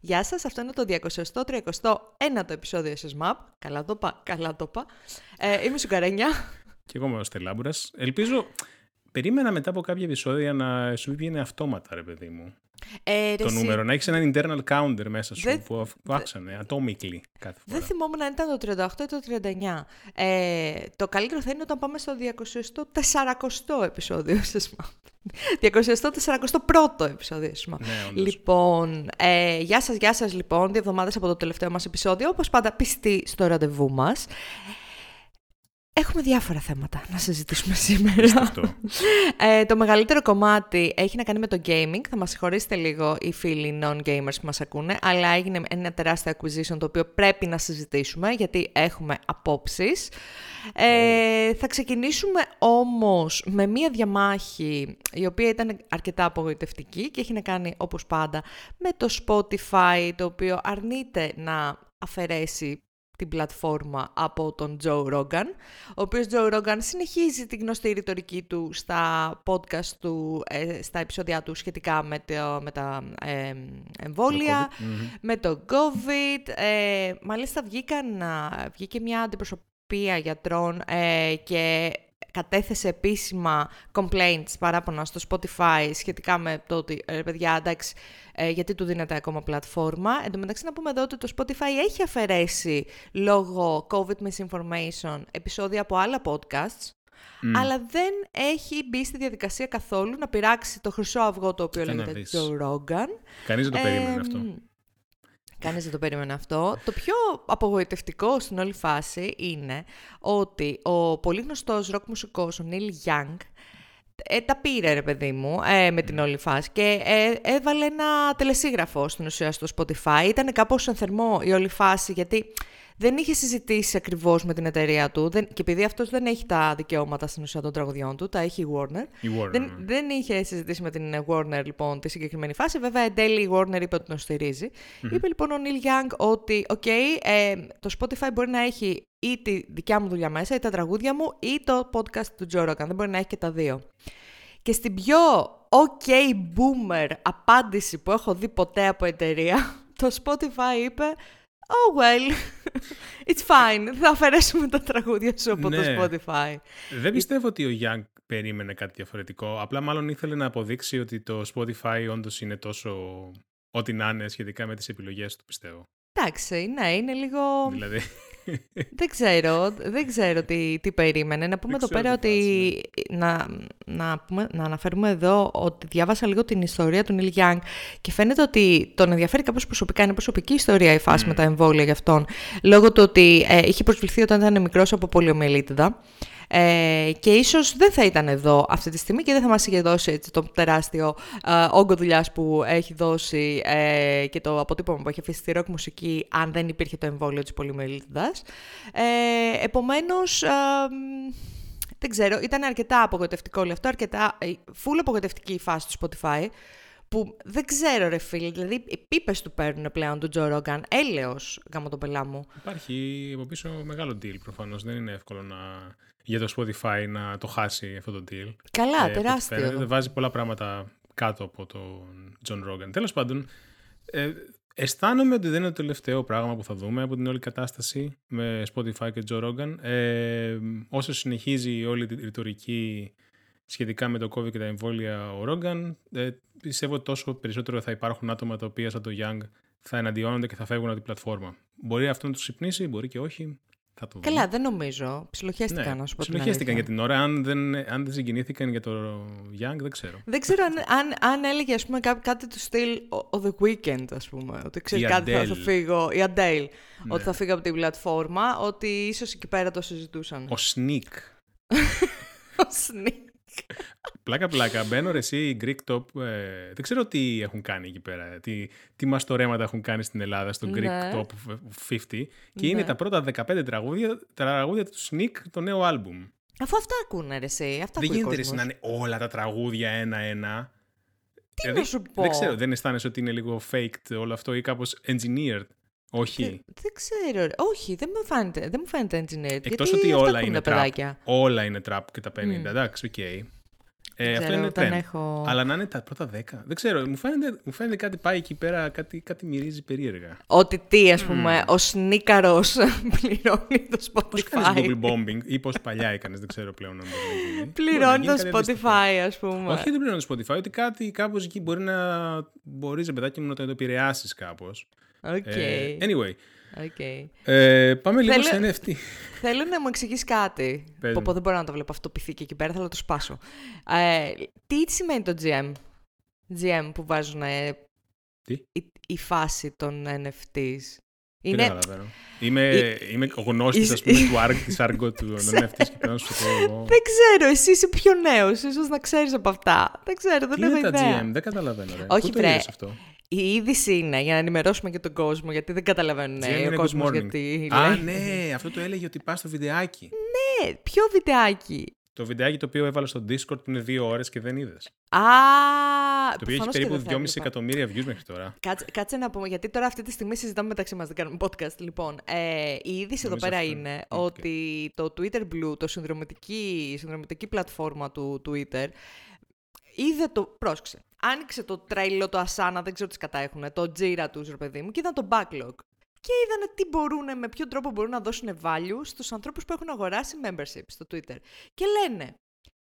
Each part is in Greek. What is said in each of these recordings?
Γεια σας, αυτό είναι το 231ο επεισόδιο SSMAP. Καλά το είπα, καλά το είπα. Ε, είμαι Σουκαρένια. Και εγώ είμαι ο Στελάμπουρας. Ελπίζω, περίμενα μετά από κάποια επεισόδια να σου βγαίνει αυτόματα, ρε παιδί μου. Ε, το ρε, νούμερο, να έχεις έναν internal counter μέσα σου Δεν- που, που άξανε, atomically κάθε φορά. Δεν θυμόμουν αν ήταν το 38 ή το 39. Ε, το καλύτερο θα είναι όταν πάμε στο 240ο επεισόδιο SSMAP. 241ο επεισόδιο SSMAP. Ναι, όντως. Λοιπόν, ε, γεια σας, γεια σας λοιπόν, δύο εβδομάδες από το τελευταίο μας επεισόδιο, όπως πάντα πιστοί στο ραντεβού μας. Έχουμε διάφορα θέματα να συζητήσουμε σήμερα. Αυτό. Ε, το μεγαλύτερο κομμάτι έχει να κάνει με το gaming. Θα μας συγχωρήσετε λίγο οι φίλοι non-gamers που μας ακούνε, αλλά έγινε ένα τεράστιο acquisition το οποίο πρέπει να συζητήσουμε, γιατί έχουμε απόψεις. Ε, θα ξεκινήσουμε όμως με μία διαμάχη η οποία ήταν αρκετά απογοητευτική και έχει να κάνει όπως πάντα με το Spotify το οποίο αρνείται να αφαιρέσει την πλατφόρμα από τον Joe Rogan, ο οποίος Joe Rogan συνεχίζει την γνωστή ρητορική του στα podcast του, ε, στα επεισόδια του σχετικά με, το, με τα ε, εμβόλια, Το COVID, μμμ. με το COVID. Ε, μάλιστα βγήκαν, α, βγήκε μια αντιπροσωπεία γιατρών ε, και κατέθεσε επίσημα complaints, παράπονα στο Spotify σχετικά με το ότι, ε, παιδιά, εντάξει, ε, γιατί του δίνεται ακόμα πλατφόρμα. Εν τω μεταξύ να πούμε εδώ ότι το Spotify έχει αφαιρέσει λόγω COVID misinformation επεισόδια από άλλα podcasts, Μμ. αλλά δεν έχει μπει στη διαδικασία καθόλου να πειράξει το χρυσό αυγό το οποίο Κοίτα να λέγεται δεις. Joe Rogan. Κανείς δεν το περίμενε Εμ, αυτό. Κανείς δεν το περίμενε αυτό. Το πιο απογοητευτικό στην όλη φάση είναι ότι ο πολύ γνωστός ροκ μουσικός, ο Neil Young, ε, τα πήρε ρε παιδί μου ε, με την όλη φάση και ε, έβαλε ένα τελεσίγραφο στην ουσία στο Spotify. Ήταν κάπως εν θερμό η όλη φάση γιατί δεν είχε συζητήσει ακριβώς με την εταιρεία του δεν, και επειδή αυτός δεν έχει τα δικαιώματα στην ουσία των τραγουδιών του, τα έχει η Warner, Η Warner. δεν, ναι. δεν είχε συζητήσει με την Warner λοιπόν τη συγκεκριμένη φάση. Βέβαια, εν τέλει η Warner είπε ότι τον στηριζει Είπε λοιπόν ο Neil Young ότι, οκ, ε, το Spotify μπορεί να έχει ή τη δικιά μου δουλειά μέσα, ή τα τραγούδια μου, ή το podcast του Joe Rogan. Δεν μπορεί να έχει και τα δύο. Και στην πιο ok boomer απάντηση που έχω δει ποτέ από εταιρεία, το Spotify είπε Oh well, it's fine, θα αφαιρέσουμε τα τραγούδια σου από το Ναι. Spotify. Δεν πιστεύω ότι ο Young περίμενε κάτι διαφορετικό. Απλά μάλλον ήθελε να αποδείξει ότι το Spotify όντως είναι τόσο ό,τι να είναι σχετικά με τις επιλογές του, πιστεύω. Εντάξει, ναι, είναι λίγο... Δηλαδή, Δεν ξέρω, δεν ξέρω τι, τι περίμενε. Να πούμε Δεν εδώ ξέρω πέρα τι ότι... Να, να, πούμε, να αναφέρουμε εδώ ότι διάβασα λίγο την ιστορία του Νίλ Young και φαίνεται ότι τον ενδιαφέρει κάπως προσωπικά. Είναι προσωπική ιστορία η φάση με τα εμβόλια για αυτόν. Λόγω του ότι ε, είχε προσβληθεί όταν ήταν μικρός από πολιομιελίτιδα. Ε, και ίσως δεν θα ήταν εδώ αυτή τη στιγμή και δεν θα μας είχε δώσει έτσι, το τεράστιο ε, όγκο δουλειάς που έχει δώσει ε, και το αποτύπωμα που έχει αφήσει στη ροκ μουσική αν δεν υπήρχε το εμβόλιο της πολυμελίτιδας. Ε, επομένως, ε, μ, δεν ξέρω, ήταν αρκετά απογοητευτικό όλο αυτό, αρκετά, ε, full απογοητευτική η φάση του Spotify, που δεν ξέρω ρε φίλε, δηλαδή οι πίπες του παίρνουν πλέον του Τζο Ρόγκαν, έλεος γάμο τον πελά μου. υπάρχει από πίσω μεγάλο deal προφανώς. Δεν είναι εύκολο να... για το Spotify να το χάσει αυτό το deal. Καλά, Ε, από ό,τι τεράστιο. φαίνεται, βάζει πολλά πράγματα κάτω από τον John Rogan. Τέλος πάντων, ε, αισθάνομαι ότι δεν είναι το τελευταίο πράγμα που θα δούμε από την όλη κατάσταση με Spotify και Joe Rogan. Ε, όσο συνεχίζει όλη τη ρητορική σχετικά με το COVID και τα εμβόλια ο Rogan, ε, πιστεύω ότι τόσο περισσότερο θα υπάρχουν άτομα τα οποία σαν το Young θα εναντιώνονται και θα φεύγουν από την πλατφόρμα. Μπορεί αυτό να τους υπνήσει, μπορεί και όχι. Θα το δούμε. Καλά, δεν νομίζω. Ψιλοχέστηκα να σου πω την ψιλοχέστηκαν αλήθεια. για την ώρα. Αν δεν, αν δεν συγκινήθηκαν για το Young, δεν ξέρω. Δεν ξέρω αν, αν, αν έλεγε ας πούμε, κά- κάτι του στυλ ο, ο The Weeknd, ας πούμε. Ότι ξέρεις Η κάτι θα, θα Adele. φύγω. Η Adele. Ναι. Ότι θα φύγω από την πλατφόρμα. Ότι ίσως εκεί πέρα το συζητούσαν. Ο Sneak. Ο Sneak. Πλάκα πλάκα. Μπαίνω ρε, εσύ Greek Top. ε, δεν ξέρω τι έχουν κάνει εκεί πέρα. Τι, τι μαστορέματα έχουν κάνει στην Ελλάδα στο Greek Ναι. Top 50. Και είναι Ναι. τα πρώτα 15 τραγούδια, τραγούδια του Sneak, το νέο άλμπουμ. Αφού αυτά ακούνε ρε εσύ. Αυτά Δεν ακούει ο γίνεται ρε, εσύ, κόσμος. να είναι όλα τα τραγούδια ένα-ένα. Τι να σου πω. Δεν ξέρω, δεν αισθάνεσαι ότι είναι λίγο faked όλο αυτό ή κάπως engineered. Όχι. Δεν, δεν ξέρω. ρε. Όχι, δεν μου φαίνεται, δεν μου φαίνεται engineered. Εκτός γιατί ότι αυτά όλα ακούνε είναι παιδάκια. trap. Όλα είναι trap και τα 50. Εντάξει, οκ. Ε, αυτό Ξέρω, είναι δεν trend. έχω... Αλλά να είναι τα πρώτα δέκα. Δεν ξέρω, μου φαίνεται, μου φαίνεται κάτι πάει εκεί πέρα, κάτι, κάτι μυρίζει περίεργα. Ότι τι, ας πούμε, ο Snik πληρώνει το Πώς κάνεις Spotify. Google bombing ή πώς παλιά έκανες, δεν ξέρω πλέον αν μπορεί να γίνει. Πληρώνει Μπορεί το να γίνει κάτι αντίστοιχο. Spotify, ας πούμε. Όχι, δεν πληρώνει το Spotify, ότι κάτι κάπως εκεί μπορεί να μπορείς, ρε παιδάκι μου, να το επηρεάσεις κάπως. Οκ, Ε, anyway, OK. ε, πάμε λίγο Θέλω- σε NFT. Θέλω να μου εξηγήσει κάτι. Πες Πω, μου. πω, δεν μπορώ να το βλέπω αυτό πιθήκι εκεί πέρα, θέλω να το σπάσω. Ε, τι σημαίνει το GM, GM που βάζουν ε, Τι; η, η φάση των NFTs. Δεν Είναι, καταλαβαίνω. Είμαι, είμαι ο γνώστης, Είσαι- ας πούμε, του ARG, της ARGO του των NFT και πρέπει να σου πω εγώ. δεν ξέρω, εσύ είσαι πιο νέος, ίσως να ξέρεις από αυτά. Δεν ξέρω, δεν Τι έχω είναι τα ιδέα. GM, δεν καταλαβαίνω. Ρε. Όχι, Πού το βρε. είδες αυτό; Η είδηση είναι για να ενημερώσουμε και τον κόσμο, γιατί δεν καταλαβαίνουν GM ε, είναι ο good κόσμος morning. γιατί Α, λέει. ναι, αυτό το έλεγε ότι πας στο βιντεάκι. Ναι, ποιο βιντεάκι; Το βιντεάκι το οποίο έβαλα στο Discord που είναι δύο ώρες και δεν είδες. Α, Το οποίο έχει προφανώς και περίπου δεν θα 2,5 έβλεπα. εκατομμύρια views μέχρι τώρα. Κάτσε, κάτσε να πούμε, γιατί τώρα αυτή τη στιγμή συζητάμε μεταξύ μας, δεν κάνουμε podcast. Λοιπόν, ε, η είδηση εδώ Νομίζω πέρα αυτό είναι είναι. ότι το Twitter Blue, το συνδρομητική, η συνδρομητική πλατφόρμα του Twitter, είδε το, πρόσεξε, άνοιξε το τρέιλο, το Asana, δεν ξέρω τι κατά έχουν, το Jira τους, ρε παιδί μου, και είδαν το backlog. Και είδανε τι μπορούν, με ποιο τρόπο μπορούν να δώσουν value στους ανθρώπους που έχουν αγοράσει membership στο Twitter. Και λένε,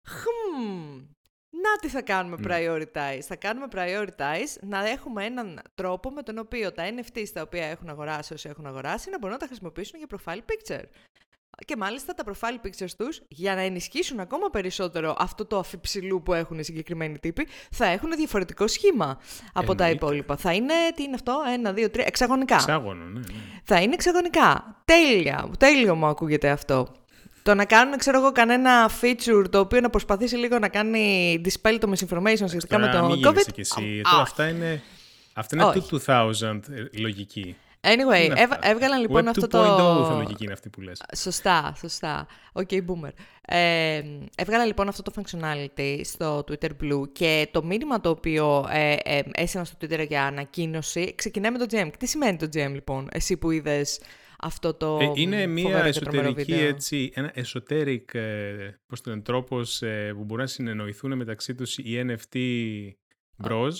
χμ, να τι θα κάνουμε Μμ. prioritize. Θα κάνουμε prioritize να έχουμε έναν τρόπο με τον οποίο τα NFTs τα οποία έχουν αγοράσει όσοι έχουν αγοράσει να μπορούν να τα χρησιμοποιήσουν για profile picture. Και μάλιστα τα profile pictures τους, για να ενισχύσουν ακόμα περισσότερο αυτό το αφιψηλού που έχουν οι συγκεκριμένοι τύποι, θα έχουν διαφορετικό σχήμα από τα Εννοείται. υπόλοιπα. Θα είναι, τι είναι αυτό, ένα, δύο, τρία, εξαγωνικά. Εξάγωνο, ναι. ναι. Θα είναι εξαγωνικά. Τέλεια. Τέλειο μου ακούγεται αυτό. Το να κάνουν, ξέρω εγώ, κανένα feature το οποίο να προσπαθήσει λίγο να κάνει dispel το misinformation σχετικά με Τώρα το μην COVID. γίνεσαι κι εσύ. Α, Τώρα α. αυτά είναι, αυτά είναι Όχι. του 2000 λογική. Anyway, Είναι έβ- αυτά. έβγαλαν λοιπόν Web αυτό 2.0 το... θα λογική είναι αυτή που λες. Σωστά, σωστά. OK, boomer. Ε, έβγαλα λοιπόν αυτό το functionality στο Twitter Blue και το μήνυμα το οποίο ε, ε, έστειλα στο Twitter για ανακοίνωση ξεκινάει με το GM. Τι σημαίνει το GM λοιπόν, εσύ που είδες αυτό το Ε, είναι μια φοβερό και τρομερό εσωτερική, βίντεο; έτσι, ένα esoteric, ε, πώς το λένε, τρόπος ε, που μπορούν να συνεννοηθούν μεταξύ τους οι NFT bros.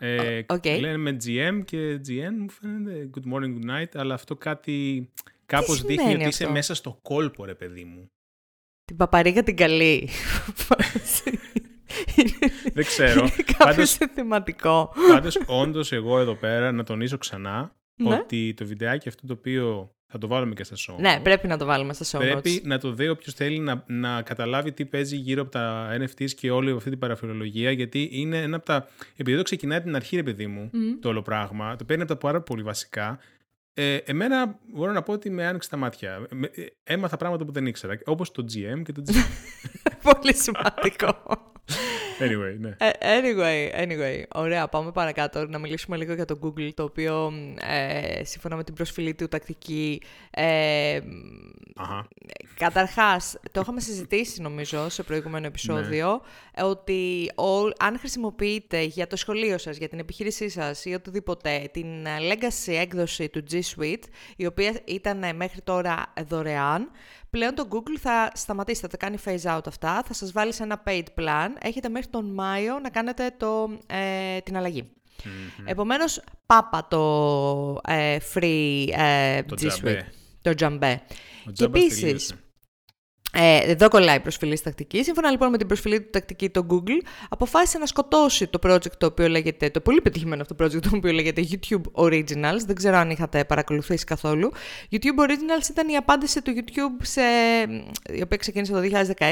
Ε, οκ. Λένε με GM και GN, μου φαίνεται good morning, good night, αλλά αυτό κάτι κάπως δείχνει σημαίνει ότι είσαι αυτό; μέσα στο κόλπο, ρε παιδί μου. Την παπαρίγα την καλή. Δεν ξέρω. Είναι κάποιος Πάντως- θεματικό. Πάντως, όντως, εγώ εδώ πέρα να τονίσω ξανά Ναι. ότι το βιντεάκι αυτό το οποίο θα το βάλουμε και στα show. Ναι, notes, πρέπει να το βάλουμε στα show Πρέπει notes. να το δει όποιος θέλει να, να καταλάβει τι παίζει γύρω από τα NFTs και όλη αυτή την παραφιλολογία, γιατί είναι ένα από τα. Επειδή το ξεκινάει από την αρχή, ρε παιδί μου, Μμμ. το όλο πράγμα, το παίρνει από τα πάρα πολύ βασικά. Ε, εμένα μπορώ να πω ότι με άνοιξε τα μάτια. Με- ε, έμαθα πράγματα που δεν ήξερα. Όπως το GM και το GM. Πολύ σημαντικό. anyway, ναι. Ε, Anyway, anyway, ωραία, πάμε παρακάτω να μιλήσουμε λίγο για το Google, το οποίο ε, σύμφωνα με την προσφυλή του τακτική, ε, Αχα. καταρχάς, το είχαμε συζητήσει νομίζω σε προηγούμενο επεισόδιο, ε, ότι ο- αν χρησιμοποιείτε για το σχολείο σας, για την επιχείρησή σας ή οτιδήποτε την ε, legacy έκδοση του G Suite, η οποία ήταν ε, μέχρι τώρα δωρεάν, πλέον το Google θα σταματήσει, θα τα κάνει phase out αυτά, θα σας βάλει σε ένα paid plan, έχετε μέχρι τον Μάιο να κάνετε το, ε, την αλλαγή. Μμμ. Επομένως, πάπα το ε, free ε, Το G Suite, τζαμπέ. το τζαμπέ. Ο Και τζάμπας επίσης, τελείωσε. Ε, εδώ κολλάει η προσφυλή στη τακτικής. Σύμφωνα λοιπόν με την προσφυλή του τακτική, το Google αποφάσισε να σκοτώσει το project το οποίο λέγεται, το πολύ πετυχημένο αυτό project το οποίο λέγεται YouTube Originals. Δεν ξέρω αν είχατε παρακολουθήσει καθόλου. YouTube Originals ήταν η απάντηση του YouTube, σε, η οποία ξεκίνησε το 2016,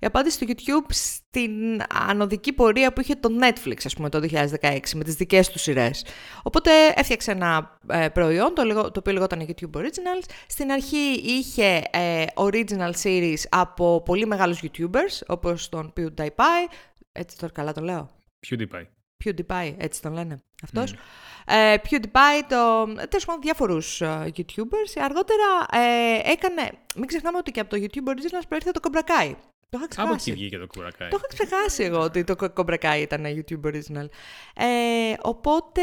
η απάντηση του YouTube στην ανωδική πορεία που είχε το Netflix, ας πούμε, το 2016, με τις δικές του σειρές. Οπότε έφτιαξε ένα ε, προϊόν, το, λεγό- το οποίο λεγόταν YouTube Originals. Στην αρχή είχε ε, original series από πολύ μεγάλους YouTubers, όπως τον PewDiePie, έτσι τώρα καλά το λέω, PewDiePie. PewDiePie, έτσι τον λένε αυτός. Ε, PewDiePie, το, τέλος πάντων διάφορους ε, YouTubers. Αργότερα ε, έκανε, μην ξεχνάμε ότι και από το YouTube Originals προήρθε το Cobra Kai. Το είχα ξεχάσει. Από εκεί βγήκε το Cobra Kai. Το είχα ξεχάσει εγώ ότι το Cobra Kai ήταν YouTube original. Ε, οπότε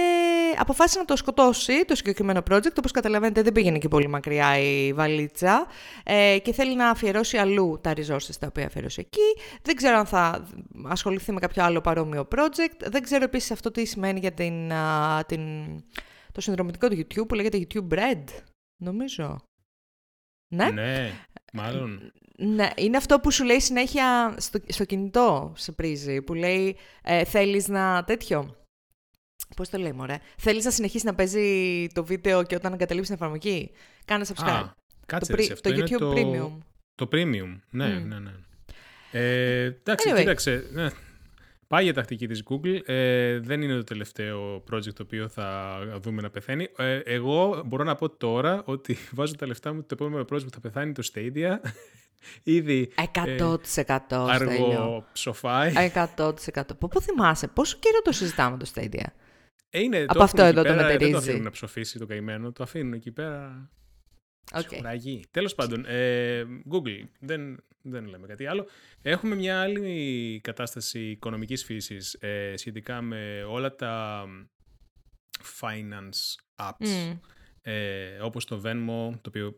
αποφάσισε να το σκοτώσει το συγκεκριμένο project. Όπως καταλαβαίνετε δεν πήγαινε και πολύ μακριά η βαλίτσα ε, και θέλει να αφιερώσει αλλού τα resources τα οποία αφιερώσει εκεί. Δεν ξέρω αν θα ασχοληθεί με κάποιο άλλο παρόμοιο project. Δεν ξέρω επίσης αυτό τι σημαίνει για την, την, το συνδρομητικό του YouTube που λέγεται YouTube Red, νομίζω. Ναι. ναι, μάλλον. Ναι, είναι αυτό που σου λέει συνέχεια στο, στο κινητό σε πρίζει, που λέει ε, θέλεις να τέτοιο. Πώς το λέει, μωρέ; Θέλεις να συνεχίσει να παίζει το βίντεο και όταν εγκαταλείψει την εφαρμογή; Κάνε subscribe. Α, κάτσε, το, αυτό το είναι YouTube το... Premium. Το Premium, ναι, ναι, ναι. Ε, εντάξει, Anyway. κοίταξε. Ναι. Πάει για τακτική της Google. Ε, δεν είναι το τελευταίο project το οποίο θα δούμε να πεθαίνει. Ε, εγώ μπορώ να πω τώρα ότι βάζω τα λεφτά μου το επόμενο project που θα πεθάνει το Stadia. Ήδη 100% ε, αργό ψοφάει. 100%. Πω, πω θυμάσαι, πόσο καιρό το συζητάμε το Stadia; Ε, είναι, Από το αυτό έχουν εδώ εκεί το πέρα, Δεν το μετερίζει. αφήνουν να ψοφήσει το καημένο. Το αφήνουν εκεί πέρα. Okay. Σουραγή. Τέλος πάντων, ε, Google, δεν, δεν λέμε κάτι άλλο. Έχουμε μια άλλη κατάσταση οικονομικής φύσης ε, σχετικά με όλα τα finance apps, Mm. ε, όπως το Venmo, το οποίο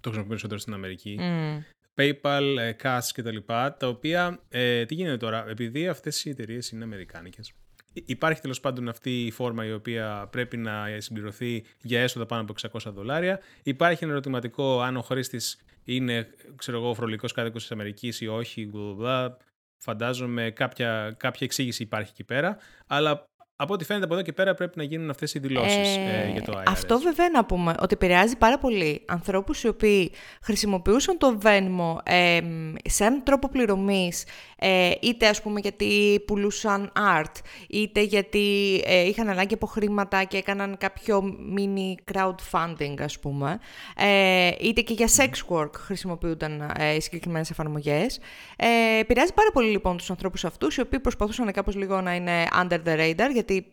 το χρησιμοποιούν περισσότερο στην Αμερική, Mm. PayPal, ε, Cash κτλ. Τα οποία, ε, τι γίνεται τώρα, επειδή αυτές οι εταιρείες είναι αμερικάνικες, υ- υπάρχει τέλος πάντων αυτή η φόρμα η οποία πρέπει να συμπληρωθεί για έσοδα πάνω από 600 δολάρια. Υπάρχει ένα ερωτηματικό αν ο χρήστης είναι, ξέρω εγώ, φορολογικό κάτοικο της Αμερικής ή όχι. blah, blah, blah. Φαντάζομαι κάποια, κάποια εξήγηση υπάρχει εκεί πέρα. Αλλά από ό,τι φαίνεται από εδώ και πέρα πρέπει να γίνουν αυτές οι δηλώσεις Ε, για το IRS. Αυτό βέβαια να πούμε ότι επηρεάζει πάρα πολύ ανθρώπους οι οποίοι χρησιμοποιούσαν το Venmo ε, σε έναν τρόπο πληρωμής ε, είτε ας πούμε γιατί πουλούσαν art είτε γιατί ε, είχαν ανάγκη από χρήματα και έκαναν κάποιο mini crowdfunding ας πούμε ε, είτε και για sex work χρησιμοποιούνταν ε, οι συγκεκριμένες εφαρμογές ε, επηρεάζει πάρα πολύ λοιπόν τους ανθρώπους αυτούς οι οποίοι προσπαθούσαν κάπως λίγο να είναι under the radar γιατί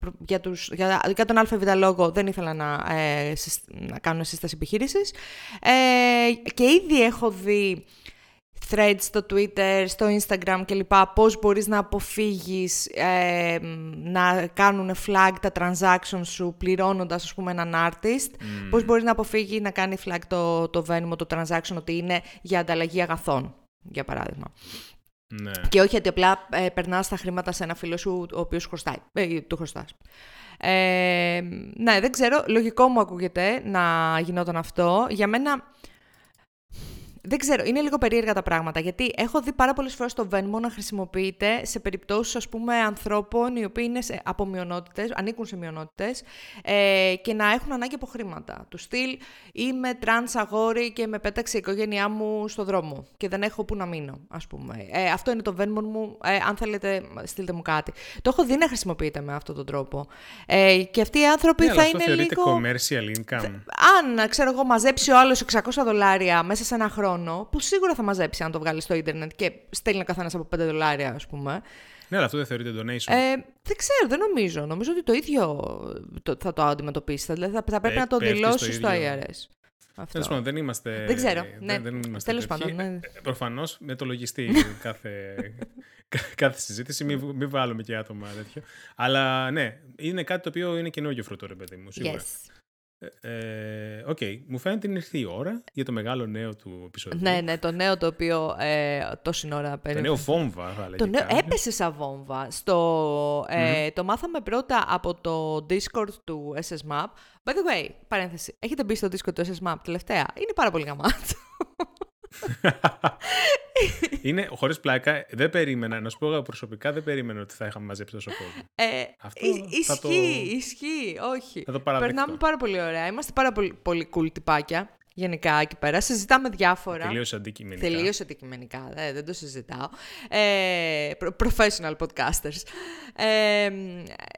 προ- για, τους, για, για τον ΑΒ λόγο δεν ήθελα να, ε, συς- να κάνουν σύσταση επιχείρησης. Ε, και ήδη έχω δει threads στο Twitter, στο Instagram κλπ. Πώς μπορείς να αποφύγεις ε, να κάνουν flag τα transactions σου πληρώνοντας ας πούμε έναν artist. Πώς μπορείς να αποφύγει να κάνει flag το, το Venmo, το transaction ότι είναι για ανταλλαγή αγαθών, για παράδειγμα. Ναι. Και όχι ότι απλά ε, περνάς τα χρήματα σε ένα φίλο σου ο οποίος χρωστάει, ε, του χρωστάς. Ε, ναι, δεν ξέρω, λογικό μου ακούγεται να γινόταν αυτό. Για μένα, δεν ξέρω, είναι λίγο περίεργα τα πράγματα, γιατί έχω δει πάρα πολλές φορές το Venmo να χρησιμοποιείται σε περιπτώσεις, ας πούμε, ανθρώπων οι οποίοι είναι σε, από μειονότητες, ανήκουν σε μειονότητες ε, και να έχουν ανάγκη από χρήματα. Τους στυλ, είμαι τρανς αγόρι και με πέταξε η οικογένειά μου στο δρόμο και δεν έχω που να μείνω, ας πούμε. Ε, αυτό είναι το Venmo μου, ε, αν θέλετε στείλτε μου κάτι. Το έχω δει να χρησιμοποιείται με αυτόν τον τρόπο. Ε, και αυτοί οι άνθρωποι Ναι, αλλά θα αυτό είναι θεωρείται λίγο commercial income. αν, ξέρω εγώ, μαζέψει ο άλλος 600 δολάρια μέσα σε ένα χρόνο, που σίγουρα θα μαζέψει αν το βγάλει στο ίντερνετ και στέλνει ο καθένας από 5 δολάρια, ας πούμε. Ναι, αλλά αυτό δεν θεωρείται donation. Ε, δεν ξέρω, δεν νομίζω. Νομίζω ότι το ίδιο το, θα το αντιμετωπίσει. Δηλαδή θα, θα πρέπει Ε, να το πέφτει στο δηλώσεις στο ίδιο. IRS. Αυτό. Τέλος πάντων, δεν είμαστε. Δεν ξέρω, ναι. Δεν, δεν είμαστε Τέλος τέτοιοι. πάντων, ναι. Προφανώς με το λογιστή κάθε, κα- κάθε συζήτηση. Μην, μην βάλουμε και άτομα τέτοιο. Αλλά ναι, είναι κάτι το οποίο είναι καινούργιο φρούτο, ρε παιδί μου. Σίγουρα. Yes. Ε, Οκ, μου φαίνεται είναι ήρθε η ώρα για το μεγάλο νέο του επεισόδου. Ναι, ναι, το νέο το οποίο ε, τόση ώρα Το περίμενα. νέο βόμβα, θα Το λέγαμε. νέο έπεσε σαν βόμβα. Στο, ε, Το μάθαμε πρώτα από το Discord του SSMAP. By the way, παρένθεση, έχετε μπει στο Discord του SSMAP τελευταία; Είναι πάρα πολύ γαμάτο. είναι, χωρίς πλάκα, δεν περίμενα, να σου πω εγώ προσωπικά, δεν περίμενα ότι θα είχαμε μαζέψει τόσο κόσμο. Ε, Αυτό ι- θα το- ισχύει, ισχύει, όχι. Θα το παραδεχτώ. Περνάμε πάρα πολύ ωραία. Είμαστε πάρα πολύ, πολύ cool τυπάκια γενικά εκεί πέρα. Συζητάμε διάφορα. Τελείω αντικειμενικά. Τελείως αντικειμενικά, ε, δεν το συζητάω. Ε, προ- professional podcasters. Ε,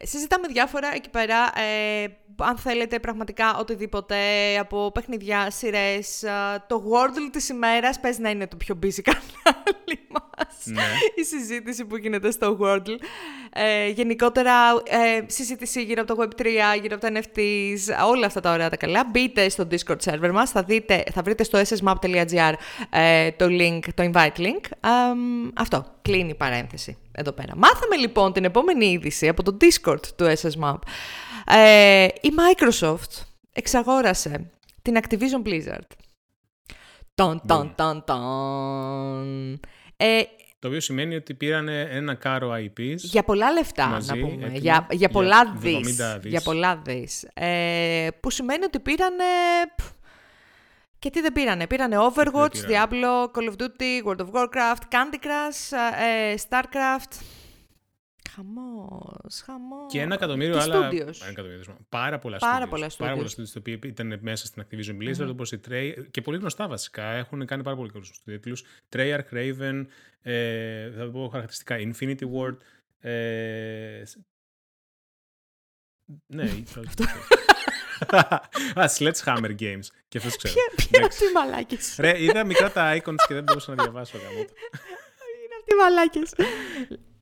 συζητάμε διάφορα εκεί πέρα. Ε, αν θέλετε πραγματικά οτιδήποτε από παιχνιδιά, σειρές, α, το Wordle της ημέρας παίζει να είναι το πιο busy κανάλι μας. Ναι. Η συζήτηση που γίνεται στο Wordle. Ε, γενικότερα, ε, συζήτηση γύρω από το Web3, γύρω από τα NFTs, όλα αυτά τα ωραία τα καλά. Μπείτε στο Discord server μας, θα θα, δείτε, θα βρείτε στο ssmap.gr ε, το link, το invite link. αυτό, κλείνει η παρένθεση εδώ πέρα. Μάθαμε λοιπόν την επόμενη είδηση από το Discord του SSMap. Ε, η Microsoft εξαγόρασε την Activision Blizzard. Τον, τον, τον, τον. Ε, το οποίο σημαίνει ότι πήραν ένα κάρο IPs. Για πολλά λεφτά, να πούμε. για, για πολλά δις. Για πολλά δις. Ε, που σημαίνει ότι πήραν... Και τι δεν πήρανε; Πήρανε Overwatch, Diablo, Call of Duty, World of Warcraft, Candy Crush, ε, Starcraft. Χαμός, χαμός. Και ένα εκατομμύριο άλλα. Ένα εκατομμύριο. Πάρα πολλά πάρα Πολλά πάρα πολλά studios τα οποία ήταν μέσα στην Activision Blizzard, mm-hmm. όπως η Trey. Και πολύ γνωστά βασικά. Έχουν κάνει πάρα πολύ καλούς τίτλους. Treyarch, Raven, ε, θα το πω χαρακτηριστικά. Infinity Ward. Ε, ναι, αυτό. Α, Sledgehammer Games. Και αυτός ξέρω. Ποια αυτοί οι μαλάκες; Ρε, είδα μικρά τα icons και δεν μπορούσα να διαβάσω. Είναι αυτοί οι μαλάκες.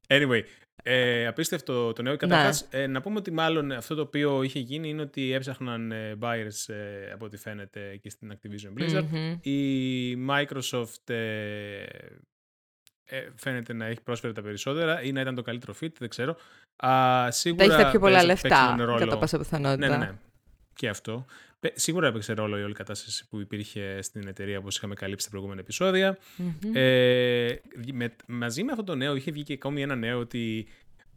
Anyway, ε, απίστευτο το νέο. Καταρχάς, ναι. ε, να πούμε ότι μάλλον αυτό το οποίο είχε γίνει είναι ότι έψαχναν ε, buyers ε, από ό,τι φαίνεται και στην Activision Blizzard. Η Microsoft ε, ε, φαίνεται να έχει πρόσφερε τα περισσότερα ή να ήταν το καλύτερο fit, δεν ξέρω. Α, σίγουρα έχει τα πιο πολλά λεφτά, κατά πάσα πιθανότητα. Ναι, ναι, ναι. Και αυτό. Σίγουρα έπαιξε ρόλο η όλη κατάσταση που υπήρχε στην εταιρεία όπως είχαμε καλύψει στα προηγούμενα Ε, με, μαζί με αυτό το νέο είχε βγει και ακόμη ένα νέο ότι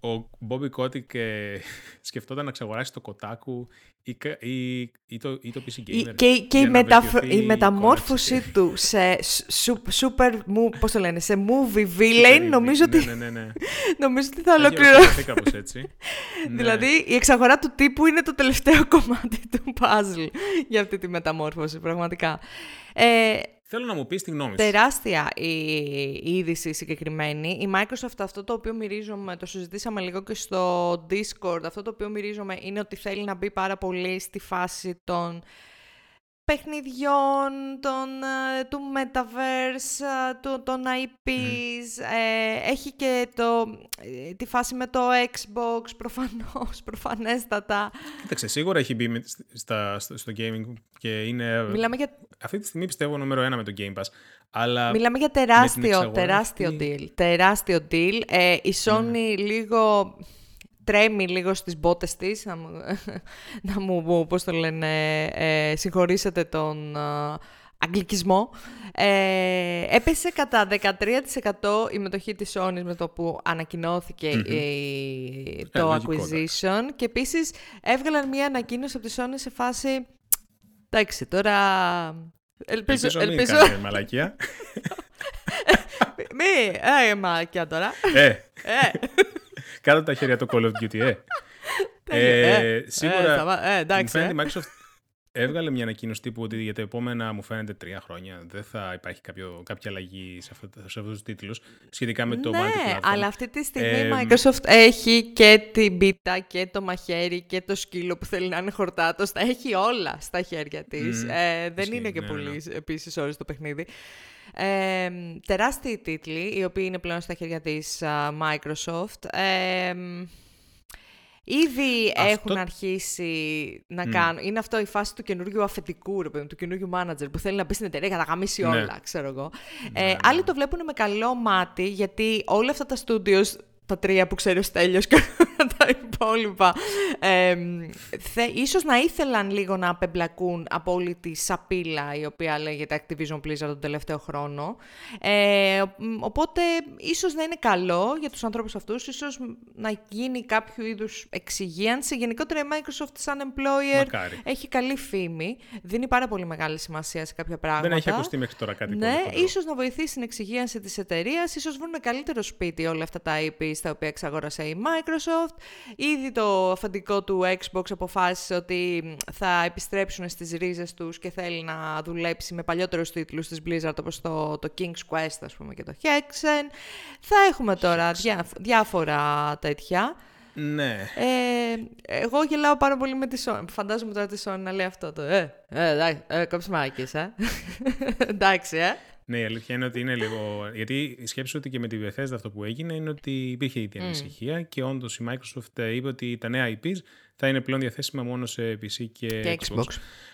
ο Μπόμπι Κότικ ε, σκεφτόταν να ξαγοράσει το Kotaku ή, ή, ή, το, ή το PC Gamer. Και, και η, η μεταμόρφωση του σε super, πώς το λένε, σε movie villain, νομίζω ότι, ναι, ναι, ναι. νομίζω ότι θα ολοκληρωθεί. κάπως έτσι. δηλαδή, η εξαγορά του τύπου είναι το τελευταίο κομμάτι του puzzle για αυτή τη μεταμόρφωση, πραγματικά. Ε, Θέλω να μου πεις τη γνώμη σου. Τεράστια η, είδηση συγκεκριμένη. Η Microsoft αυτό το οποίο μυρίζομαι, το συζητήσαμε λίγο και στο Discord, αυτό το οποίο μυρίζομαι είναι ότι θέλει να μπει πάρα πολύ στη φάση των παιχνιδιών, των, ε, του Metaverse, ε, του, των IPs. Ε, έχει και το, τη φάση με το Xbox, προφανώς, προφανέστατα. Κοίταξε, σίγουρα έχει μπει στα, στο, gaming και είναι... Μιλάμε για... Αυτή τη στιγμή πιστεύω νούμερο ένα με το Game Pass. Αλλά Μιλάμε για τεράστιο, τεράστιο deal. Τεράστιο deal. η Sony ναι. λίγο τρέμει λίγο στις μπότες της, να μου, να μου πώς το λένε, ε, συγχωρήσετε τον ε, αγγλικισμό. Ε, έπεσε κατά 13% η μετοχή της Sony με το που ανακοινώθηκε η, το acquisition και επίσης έβγαλαν μια ανακοίνωση από τη Sony σε φάση εντάξει τώρα ελπίζω, ελπίζω, ελπίζω... μην μαλακία μη, ε, μαλακία τώρα ε. ε. Κάτω τα χέρια το Call of Duty, ε. ε, ε σίγουρα, ε, εντάξει, φαίνεται η Microsoft έβγαλε μια ανακοίνωση τύπου ότι για τα επόμενα, μου φαίνεται, τρία χρόνια δεν θα υπάρχει κάποιο, κάποια αλλαγή σε, αυτό, σε αυτούς τους τίτλους σχετικά με το ναι, multi αλλά αυτή τη στιγμή η Microsoft έχει και την πίτα και το μαχαίρι και το σκύλο που θέλει να είναι χορτάτος. Τα έχει όλα στα χέρια της. ε, δεν είναι και ναι, πολύ ναι. ναι. επίσης ώρες το παιχνίδι. Ε, τεράστιοι τίτλοι, οι οποίοι είναι πλέον στα χέρια της Microsoft. Ε, Ήδη έχουν αρχίσει να κάνουν. Είναι αυτό η φάση του καινούργιου αφεντικού, του καινούργιου manager που θέλει να μπει στην εταιρεία για να γαμίσει ναι. όλα, ξέρω εγώ. Ναι, ε, ναι. Άλλοι το βλέπουν με καλό μάτι, γιατί όλα αυτά τα studios τα τρία που ξέρεις ο Στέλιος και τα υπόλοιπα. Ε, θε, ίσως να ήθελαν λίγο να απεμπλακούν από όλη τη σαπίλα η οποία λέγεται Activision Blizzard τον τελευταίο χρόνο. Ε, οπότε ίσως να είναι καλό για τους ανθρώπους αυτούς, ίσως να γίνει κάποιο είδους εξυγίανση. Γενικότερα η Microsoft σαν employer έχει καλή φήμη, δίνει πάρα πολύ μεγάλη σημασία σε κάποια πράγματα. Δεν έχει ακουστεί μέχρι τώρα κάτι Ναι, ίσως να βοηθήσει στην εξυγίανση της εταιρείας, ίσως βρουν καλύτερο σπίτι όλα αυτά τα IP στα οποία εξαγόρασε η Microsoft. Ήδη το αφεντικό του Xbox αποφάσισε ότι θα επιστρέψουν στις ρίζες τους και θέλει να δουλέψει με παλιότερους τίτλους της Blizzard όπως το, το King's Quest ας πούμε και το Hexen. Θα έχουμε τώρα διάφορα τέτοια. Ναι. Ε, εγώ γελάω πάρα πολύ με τη Sony. Φαντάζομαι τώρα τη Sony να λέει αυτό το. Ε, ε, εντάξει, ε, κόψε ε. εντάξει, ε. Ναι, η αλήθεια είναι ότι είναι λίγο. Γιατί η σκέψη ότι και με τη Bethesda αυτό που έγινε είναι ότι υπήρχε η ανησυχία mm. και όντως η Microsoft είπε ότι τα νέα IPs θα είναι πλέον διαθέσιμα μόνο σε PC και, Και Xbox.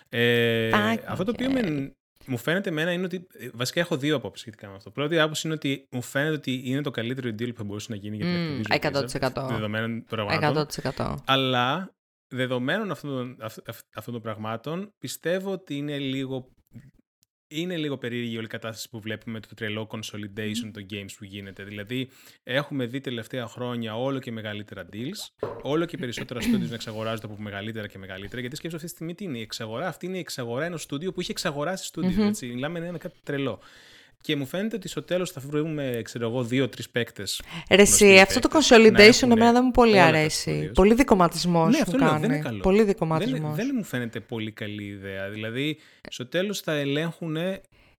Ε, Α, αυτό το οποίο οκ. με- μου φαίνεται εμένα είναι ότι. ε, Βασικά έχω δύο απόψεις σχετικά με αυτό. Πρώτη άποψη είναι ότι μου φαίνεται ότι είναι το καλύτερο deal που θα μπορούσε να γίνει για την Μμμ, Activision. 100%. Blizzard, Δεδομένων πραγμάτων. 100%. Αλλά δεδομένων αυτών, των- αυ- αυ- αυτών των πραγμάτων, πιστεύω ότι είναι λίγο, είναι λίγο περίεργη όλη η κατάσταση που βλέπουμε το τρελό consolidation των games που γίνεται. Δηλαδή, έχουμε δει τελευταία χρόνια όλο και μεγαλύτερα deals, όλο και περισσότερα studios να εξαγοράζονται από μεγαλύτερα και μεγαλύτερα. Γιατί σκέψω αυτή τη στιγμή τι είναι η εξαγορά. Αυτή είναι η εξαγορά ενός studio που είχε εξαγοράσει studios. έτσι. Μιλάμε είναι κάτι τρελό. Και μου φαίνεται ότι στο τέλος θα βρούμε, ξέρω εγώ, δύο-τρει παίκτες. Ρε εσύ, αυτό το consolidation εμένα δεν μου πολύ αρέσει. Πολύ δικοματισμός Ναι, μου αυτό λέω, κάνει. δεν είναι καλό. Πολύ Δεν, δικοματισμός. δεν μου φαίνεται πολύ καλή ιδέα. Δηλαδή, στο τέλος θα ελέγχουν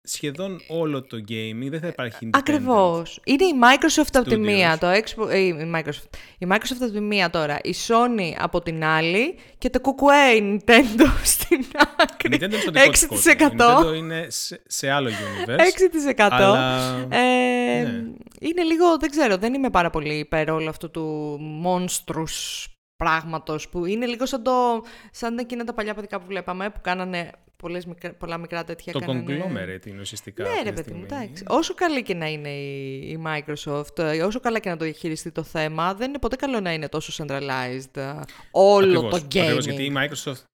σχεδόν όλο το gaming, δεν θα υπάρχει independent. Ακριβώς. Είναι η Microsoft από τη Studios. μία, το Expo, ε, η, Microsoft. η Microsoft από τη μία τώρα, η Sony από την άλλη και το κουκουέ η Nintendo στην Η άκρη. Nintendo είναι στο δικό της κόσμο. Η 6%. Nintendo είναι σε, σε άλλο universe. 6%. Αλλά... Ε, ναι. Είναι λίγο, δεν ξέρω, δεν είμαι πάρα πολύ υπέρ όλου αυτού του monstrous πράγματος που είναι λίγο σαν, το, σαν εκείνα τα παλιά παιδικά που βλέπαμε που κάνανε πολλές μικρά, πολλά μικρά τέτοια Το κάνανε... conglomerate είναι ουσιαστικά. Ναι, αυτή ρε τη παιδί μου, στιγμή. εντάξει. Όσο καλή και να είναι η, η Microsoft, ε, όσο καλά και να το διαχειριστεί το θέμα, δεν είναι ποτέ καλό να είναι τόσο centralized ε, όλο Ακριβώς, το gaming. ακριβώς, γιατί η Microsoft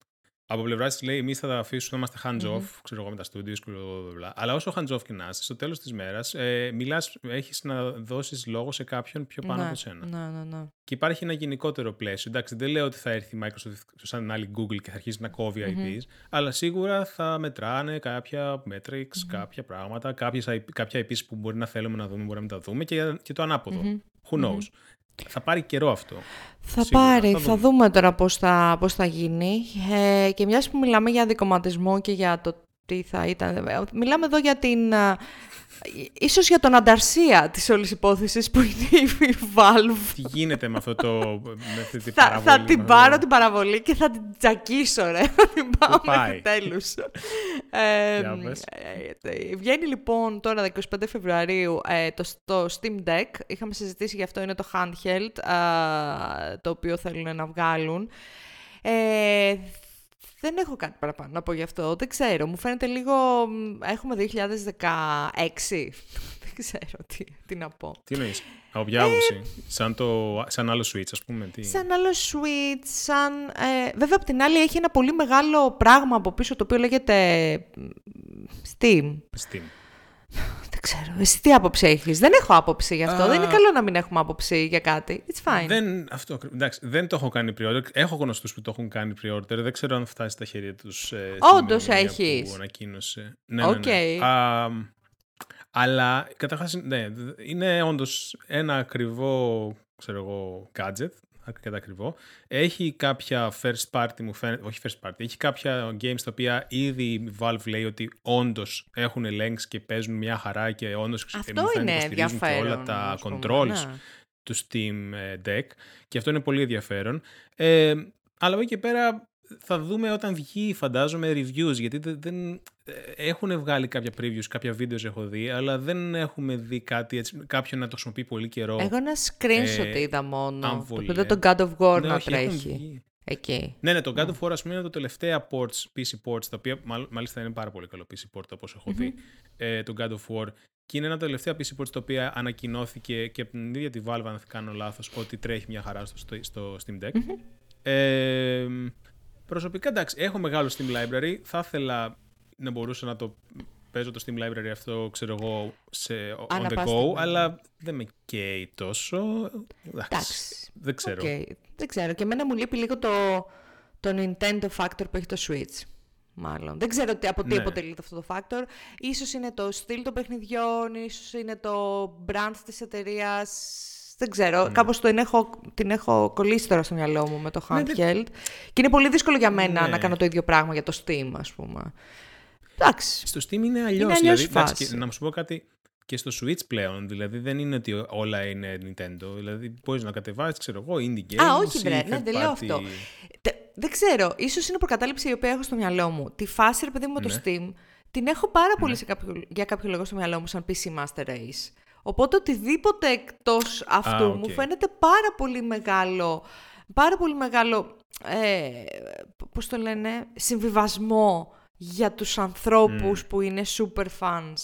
από πλευράς της λέει: Εμείς θα τα αφήσουμε, είμαστε hands-off, ξέρω εγώ με τα studios και bla, bla, bla. Αλλά όσο hands-off και να είσαι, στο τέλος της μέρας ε, μιλάς, έχεις να δώσεις λόγο σε κάποιον πιο πάνω ναι, από σένα. Ναι, ναι, ναι. Και υπάρχει ένα γενικότερο πλαίσιο. Εντάξει, δεν λέω ότι θα έρθει η Microsoft σαν την άλλη Google και θα αρχίσει να κόβει IPs, αλλά σίγουρα θα μετράνε κάποια metrics, κάποια πράγματα, κάποιες, IP κάποια IPs που μπορεί να θέλουμε να δούμε, μπορεί να μην τα δούμε και, και το αναποδο Who knows; Θα πάρει καιρό αυτό. Θα Σίγουρα, πάρει, θα θα, δούμε. δούμε τώρα πώς θα, πώς θα γίνει. Ε, και μιας που μιλάμε για δικοματισμό και για το τι θα ήταν. ε, Μιλάμε εδώ για την... α, ίσως για τον ανταρσία της όλης υπόθεσης που είναι η Valve. Τι γίνεται με αυτό το. Με αυτή την Θα, παραβολή, θα με την αυτό πάρω το- την παραβολή και θα την τζακίσω, ρε. Θα την πάω πάει; μέχρι τέλους. ε, Για πες. ε, ε, βγαίνει λοιπόν τώρα 25 Φεβρουαρίου ε, το, το Steam Deck. Είχαμε συζητήσει γι' αυτό, είναι το handheld, α, το οποίο θέλουν να βγάλουν. Ε, δεν έχω κάτι παραπάνω να πω γι' αυτό. Δεν ξέρω. Μου φαίνεται λίγο... μ, Έχουμε 2016. δεν ξέρω τι, τι να πω. Τι εννοείς, από ποια άποψη. Σαν, το, σαν άλλο Switch, ας πούμε. Τι... Ε, Σαν άλλο Switch, σαν... Ε, βέβαια, απ' την άλλη έχει ένα πολύ μεγάλο πράγμα από πίσω, το οποίο λέγεται μ, Steam. Steam. Δεν ξέρω. Εσύ τι άποψη έχεις; Δεν έχω άποψη γι' αυτό. Α. Δεν είναι καλό να μην έχουμε άποψη για κάτι. It's fine. Δεν, αυτό, ακριβ- εντάξει, δεν το έχω κάνει pre-order. Έχω γνωστούς που το έχουν κάνει pre-order. Δεν ξέρω αν φτάσει στα χέρια τους. Ε, Όντως στην ημερομηνία έχεις. Που ανακοίνωσε. Ναι, ναι, ναι. Οκ. Α, αλλά καταρχάς, ναι, είναι όντως ένα ακριβό ξέρω εγώ, gadget. Αρκετά ακριβό. Έχει κάποια first party, μου φαίνεται, όχι first party, έχει κάποια games τα οποία ήδη η Valve λέει ότι όντως έχουν links και παίζουν μια χαρά και όντως Αυτό είναι υποστηρίζουν και όλα ενδιαφέρον. τα ας πούμε, controls ναι. του Steam ε, Deck και αυτό είναι πολύ ενδιαφέρον. Ε, αλλά από εκεί και πέρα θα δούμε όταν βγει φαντάζομαι reviews γιατί δεν, δεν ε, έχουν βγάλει κάποια previews, κάποια βίντεο έχω δει αλλά δεν έχουμε δει κάτι έτσι, κάποιον να το χρησιμοποιεί πολύ καιρό. Εγώ ένα screenshot Ε, είδα μόνο. αν Το βολεύει. οποίο το God of War Ναι, να όχι, έχουν τρέχει. βγει. Εκεί. Ναι, ναι, το God of War ας πούμε είναι το τελευταία ports, PC ports, τα οποία μάλ- μάλιστα είναι πάρα πολύ καλό PC port όπως έχω δει, ε, το God of War. Και είναι ένα από τα τελευταία PC ports τα οποία ανακοινώθηκε και από την ίδια τη Valve, αν δεν κάνω λάθος, ότι τρέχει μια χαρά στο, στο, στο Steam Deck. Ε, προσωπικά, εντάξει, έχω μεγάλο Steam Library. Θα ήθελα να μπορούσα να το παίζω το Steam Library αυτό, ξέρω εγώ, σε on Ανά the πάσα go, στιγμή. αλλά δεν με καίει τόσο. Εντάξει, Εντάξει. δεν ξέρω. Οκ. Δεν ξέρω. Και εμένα μου λείπει λίγο το, το Nintendo Factor που έχει το Switch. Μάλλον. Δεν ξέρω τι, από τι Ναι. αποτελείται αυτό το factor. Ίσως είναι το στυλ των παιχνιδιών, ίσως είναι το brand της εταιρείας. Δεν ξέρω. Ναι. Κάπως την έχω, την έχω κολλήσει τώρα στο μυαλό μου με το Ναι, handheld. Και είναι πολύ δύσκολο για μένα Ναι. να κάνω το ίδιο πράγμα για το Steam, ας πούμε. Εντάξει. Στο Steam είναι αλλιώς. αλλιώς δηλαδή, εντάξει, φάση. και να μου σου πω κάτι και στο Switch πλέον. Δηλαδή δεν είναι ότι όλα είναι Nintendo. Δηλαδή μπορείς να κατεβάσεις, ξέρω εγώ, indie games. Α, όχι, ή βρε, ναι, third δεν λέω party. αυτό. Τε- Δεν ξέρω, ίσως είναι προκατάληψη η οποία έχω στο μυαλό μου. Τη φάση, ρε παιδί μου, με το Ναι. Steam, την έχω πάρα πολύ σε κάποιο, για κάποιο λόγο στο μυαλό μου σαν PC Master Race. Οπότε οτιδήποτε εκτός αυτού Α, μου οκ. φαίνεται πάρα πολύ μεγάλο πάρα πολύ μεγάλο, ε, πώς το λένε, συμβιβασμό για τους ανθρώπους που είναι super fans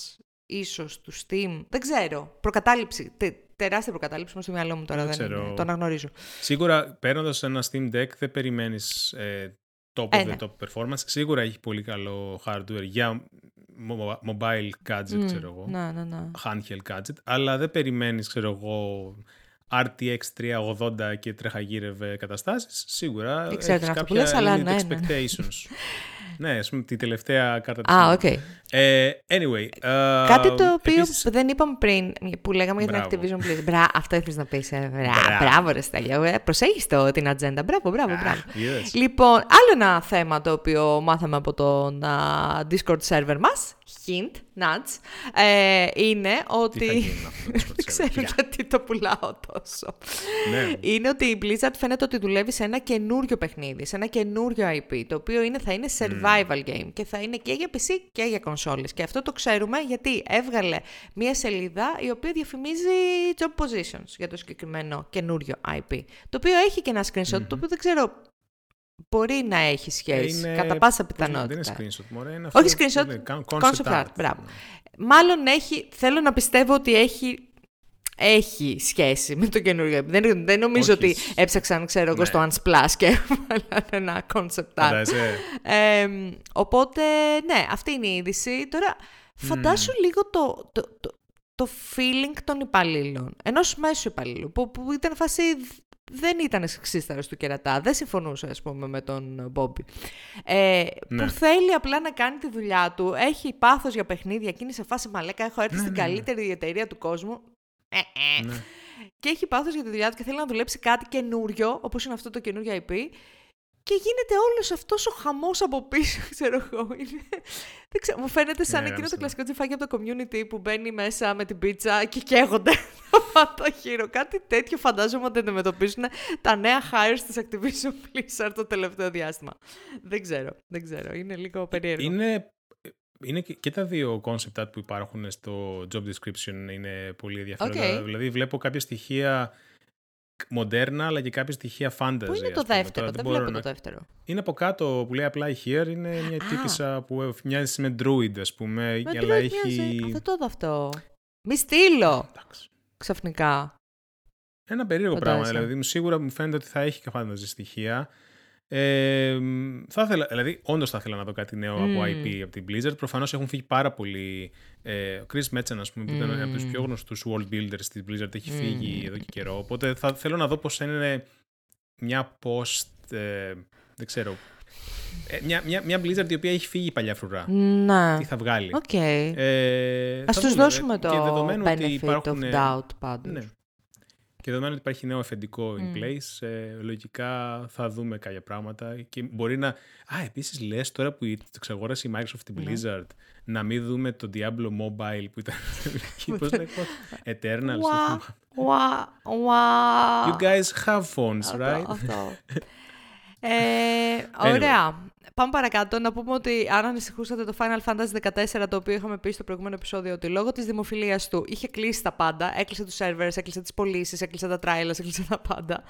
ίσως του Steam. Δεν ξέρω. Προκατάληψη. Τε, τεράστια προκατάληψη στο μυαλό μου τώρα. Δεν, Δεν είναι. ξέρω. Το αναγνωρίζω. Σίγουρα παίρνοντας ένα Steam Deck δεν περιμένεις ε, top Ε, of the ναι. top performance. Σίγουρα έχει πολύ καλό hardware για mo- mobile gadget, Μμ, ξέρω εγώ. Να, να, να. Handheld gadget. Αλλά δεν περιμένεις, ξέρω εγώ, RTX 3080 και τρεχαγύρευε καταστάσεις. Σίγουρα Δεν ξέρω έχεις τι είναι αυτό που κάποια λες, αλλά limit ναι, ναι. expectations. ναι, ας πούμε τη τελευταία κάρτα της Α, Steam. OK. Ε, anyway. ε, Κάτι το οποίο επίσης- δεν είπαμε πριν, που λέγαμε για την Μπράβο. Activision Blizzard. Μπρά, αυτό ήθελες να πεις. Ε. Μπρά, Μπράβο. μπράβο, ρε Στέλιο. Ε, προσέχεις το, την ατζέντα. Μπράβο, μπράβο, μπράβο. είδες. Λοιπόν, άλλο ένα θέμα το οποίο μάθαμε από τον α, Discord server μας, hint, nuts, ε, είναι Τι θα ότι... γίνει αυτό το Discord Δεν ξέρω server, για. γιατί το πουλάω τόσο. Ναι. Είναι ότι η Blizzard φαίνεται ότι δουλεύει σε ένα καινούριο παιχνίδι, σε ένα καινούριο IP, το οποίο είναι, θα είναι survival game και θα είναι και για PC και για κονσόλες. Και αυτό το ξέρουμε γιατί έβγαλε μία σελίδα η οποία διαφημίζει job positions για το συγκεκριμένο καινούριο IP. Το οποίο έχει και ένα screenshot, το οποίο δεν ξέρω, μπορεί να έχει σχέση, Είναι- κατά πάσα πώς λέγεται, πιθανότητα. Δεν είναι screenshot, μωρέ. Είναι Όχι αυτό, screenshot, ναι, κα- concept art, μπράβο. Μάλλον έχει, θέλω να πιστεύω ότι έχει, έχει σχέση με το καινούριο. IP. Δεν, δεν νομίζω Όχι. ότι έψαξαν, ξέρω εγώ, Ναι. στο Unsplash και έβαλαν ένα concept art. Φαντάζεσαι. Ε, οπότε, ναι, αυτή είναι η είδηση. Τώρα, φαντάσου λίγο το, το, το, το feeling των υπαλλήλων. Ενός μέσου υπαλλήλου, που, που ήταν φάση δεν ήταν ξύσταρος του κερατά, δεν συμφωνούσε ας πούμε με τον Μπόμπι. Ε, Ναι. Που θέλει απλά να κάνει τη δουλειά του, έχει πάθος για παιχνίδια, εκείνη σε φάση μαλέκα, έχω έρθει Ναι, στην ναι, ναι. καλύτερη εταιρεία του κόσμου. Ε, ε. Ναι. Και έχει πάθος για τη δουλειά του και θέλει να δουλέψει κάτι καινούριο, όπως είναι αυτό το καινούριο IP. Και γίνεται όλος αυτός ο χαμός από πίσω, ξέρω εγώ. Είναι... Δεν ξέρω, μου φαίνεται σαν Ναι, εκείνο το άμεσα. κλασικό gif-άκι από το community που μπαίνει μέσα με την πίτσα και καίγονται το σύμπαν. Κάτι τέτοιο φαντάζομαι ότι αντιμετωπίσουν τα νέα hires της Activision Blizzard το τελευταίο διάστημα. Δεν ξέρω, δεν ξέρω. Είναι λίγο περίεργο. Είναι, είναι και, και τα δύο concept art που υπάρχουν στο job description είναι πολύ ενδιαφέροντα. Οκ. Δηλαδή βλέπω κάποια στοιχεία μοντέρνα αλλά και κάποια στοιχεία fantasy. Πού είναι ας το πούμε. δεύτερο, Τώρα δεν μπορώ βλέπω να- το δεύτερο. Είναι από κάτω που λέει απλά here, είναι μια Α. τύπησα που μοιάζει με druid ας πούμε, Με αλλά Droid έχει... μοιάζει. Α, δεν το είδα αυτό. Μη στείλω Εντάξει. ξαφνικά. Ένα περίεργο Φαντάζεσαι. πράγμα. Δηλαδή, μου- σίγουρα μου φαίνεται ότι θα έχει και fantasy στοιχεία. Ε, θα ήθελα, δηλαδή, όντως θα ήθελα να δω κάτι νέο από Μμμ. IP από την Blizzard. Προφανώς έχουν φύγει πάρα πολλοί. Ε, ο Chris Metzen, ας πούμε, που ήταν από τους Μμμ. πιο γνωστούς world builders της Blizzard, έχει φύγει Μμμ. εδώ και καιρό. Οπότε θα θέλω να δω πώς είναι μια post. Ε, δεν ξέρω. Ε, μια, μια, μια Blizzard η οποία έχει φύγει η παλιά φρουρά. Ναι. Τι θα βγάλει. Οκ. Ε, Ας θα τους δούμε, δώσουμε ε, το και δεδομένου ότι benefit υπάρχουν, of doubt πάντως. ναι. Και δεδομένου ότι υπάρχει νέο αφεντικό in Μμ. place, ε, λογικά θα δούμε κάποια πράγματα και μπορεί να... Α, επίσης λες τώρα που η- το εξαγόρασε η Microsoft την Ναι. Blizzard να μην δούμε το Diablo Mobile που ήταν εκεί, πώς λέγεται, Eternals. Ουα, ουα, ουα. You guys have phones, Αυτό, right? αυτό. Ε, ωραία. Πάμε παρακάτω. Να πούμε ότι αν ανησυχούσατε το Final Fantasy 14, το οποίο είχαμε πει στο προηγούμενο επεισόδιο, ότι λόγω της δημοφιλίας του είχε κλείσει τα πάντα. Έκλεισε τους servers, έκλεισε τις πωλήσεις, έκλεισε τα trials, έκλεισε τα πάντα.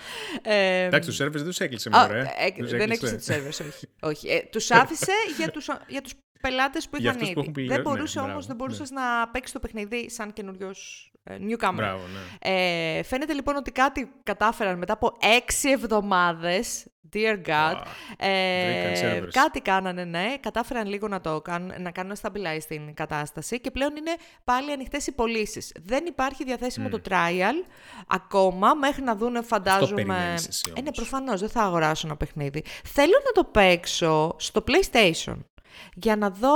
Ε, Εντάξει, τους servers δεν τους έκλεισε, α, μωρέ. ε, Τους δεν έκλεισε τους servers, όχι. όχι. Ε, τους άφησε για τους, για τους πελάτες που Για είχαν αυτούς που ήδη. έχουν πληρω- δεν ναι, μπορούσε μπράβο, όμως, δεν ναι. μπορούσες να παίξεις το παιχνίδι σαν καινούριο newcomer. Μπράβο, ναι. Ε, φαίνεται λοιπόν ότι κάτι κατάφεραν μετά από έξι εβδομάδες, dear God, Wow. ε, Βρήκαν servers. κάτι κάνανε, ναι, κατάφεραν λίγο να το κάνουν, να κάνουν stabilize την κατάσταση και πλέον είναι πάλι ανοιχτές οι πωλήσεις. Δεν υπάρχει διαθέσιμο το trial ακόμα, μέχρι να δούνε φαντάζομαι... περιμένεις εσύ ε, ναι, όμως. προφανώς, δεν θα αγοράσω ένα παιχνίδι. Θέλω να το παίξω στο PlayStation, για να δω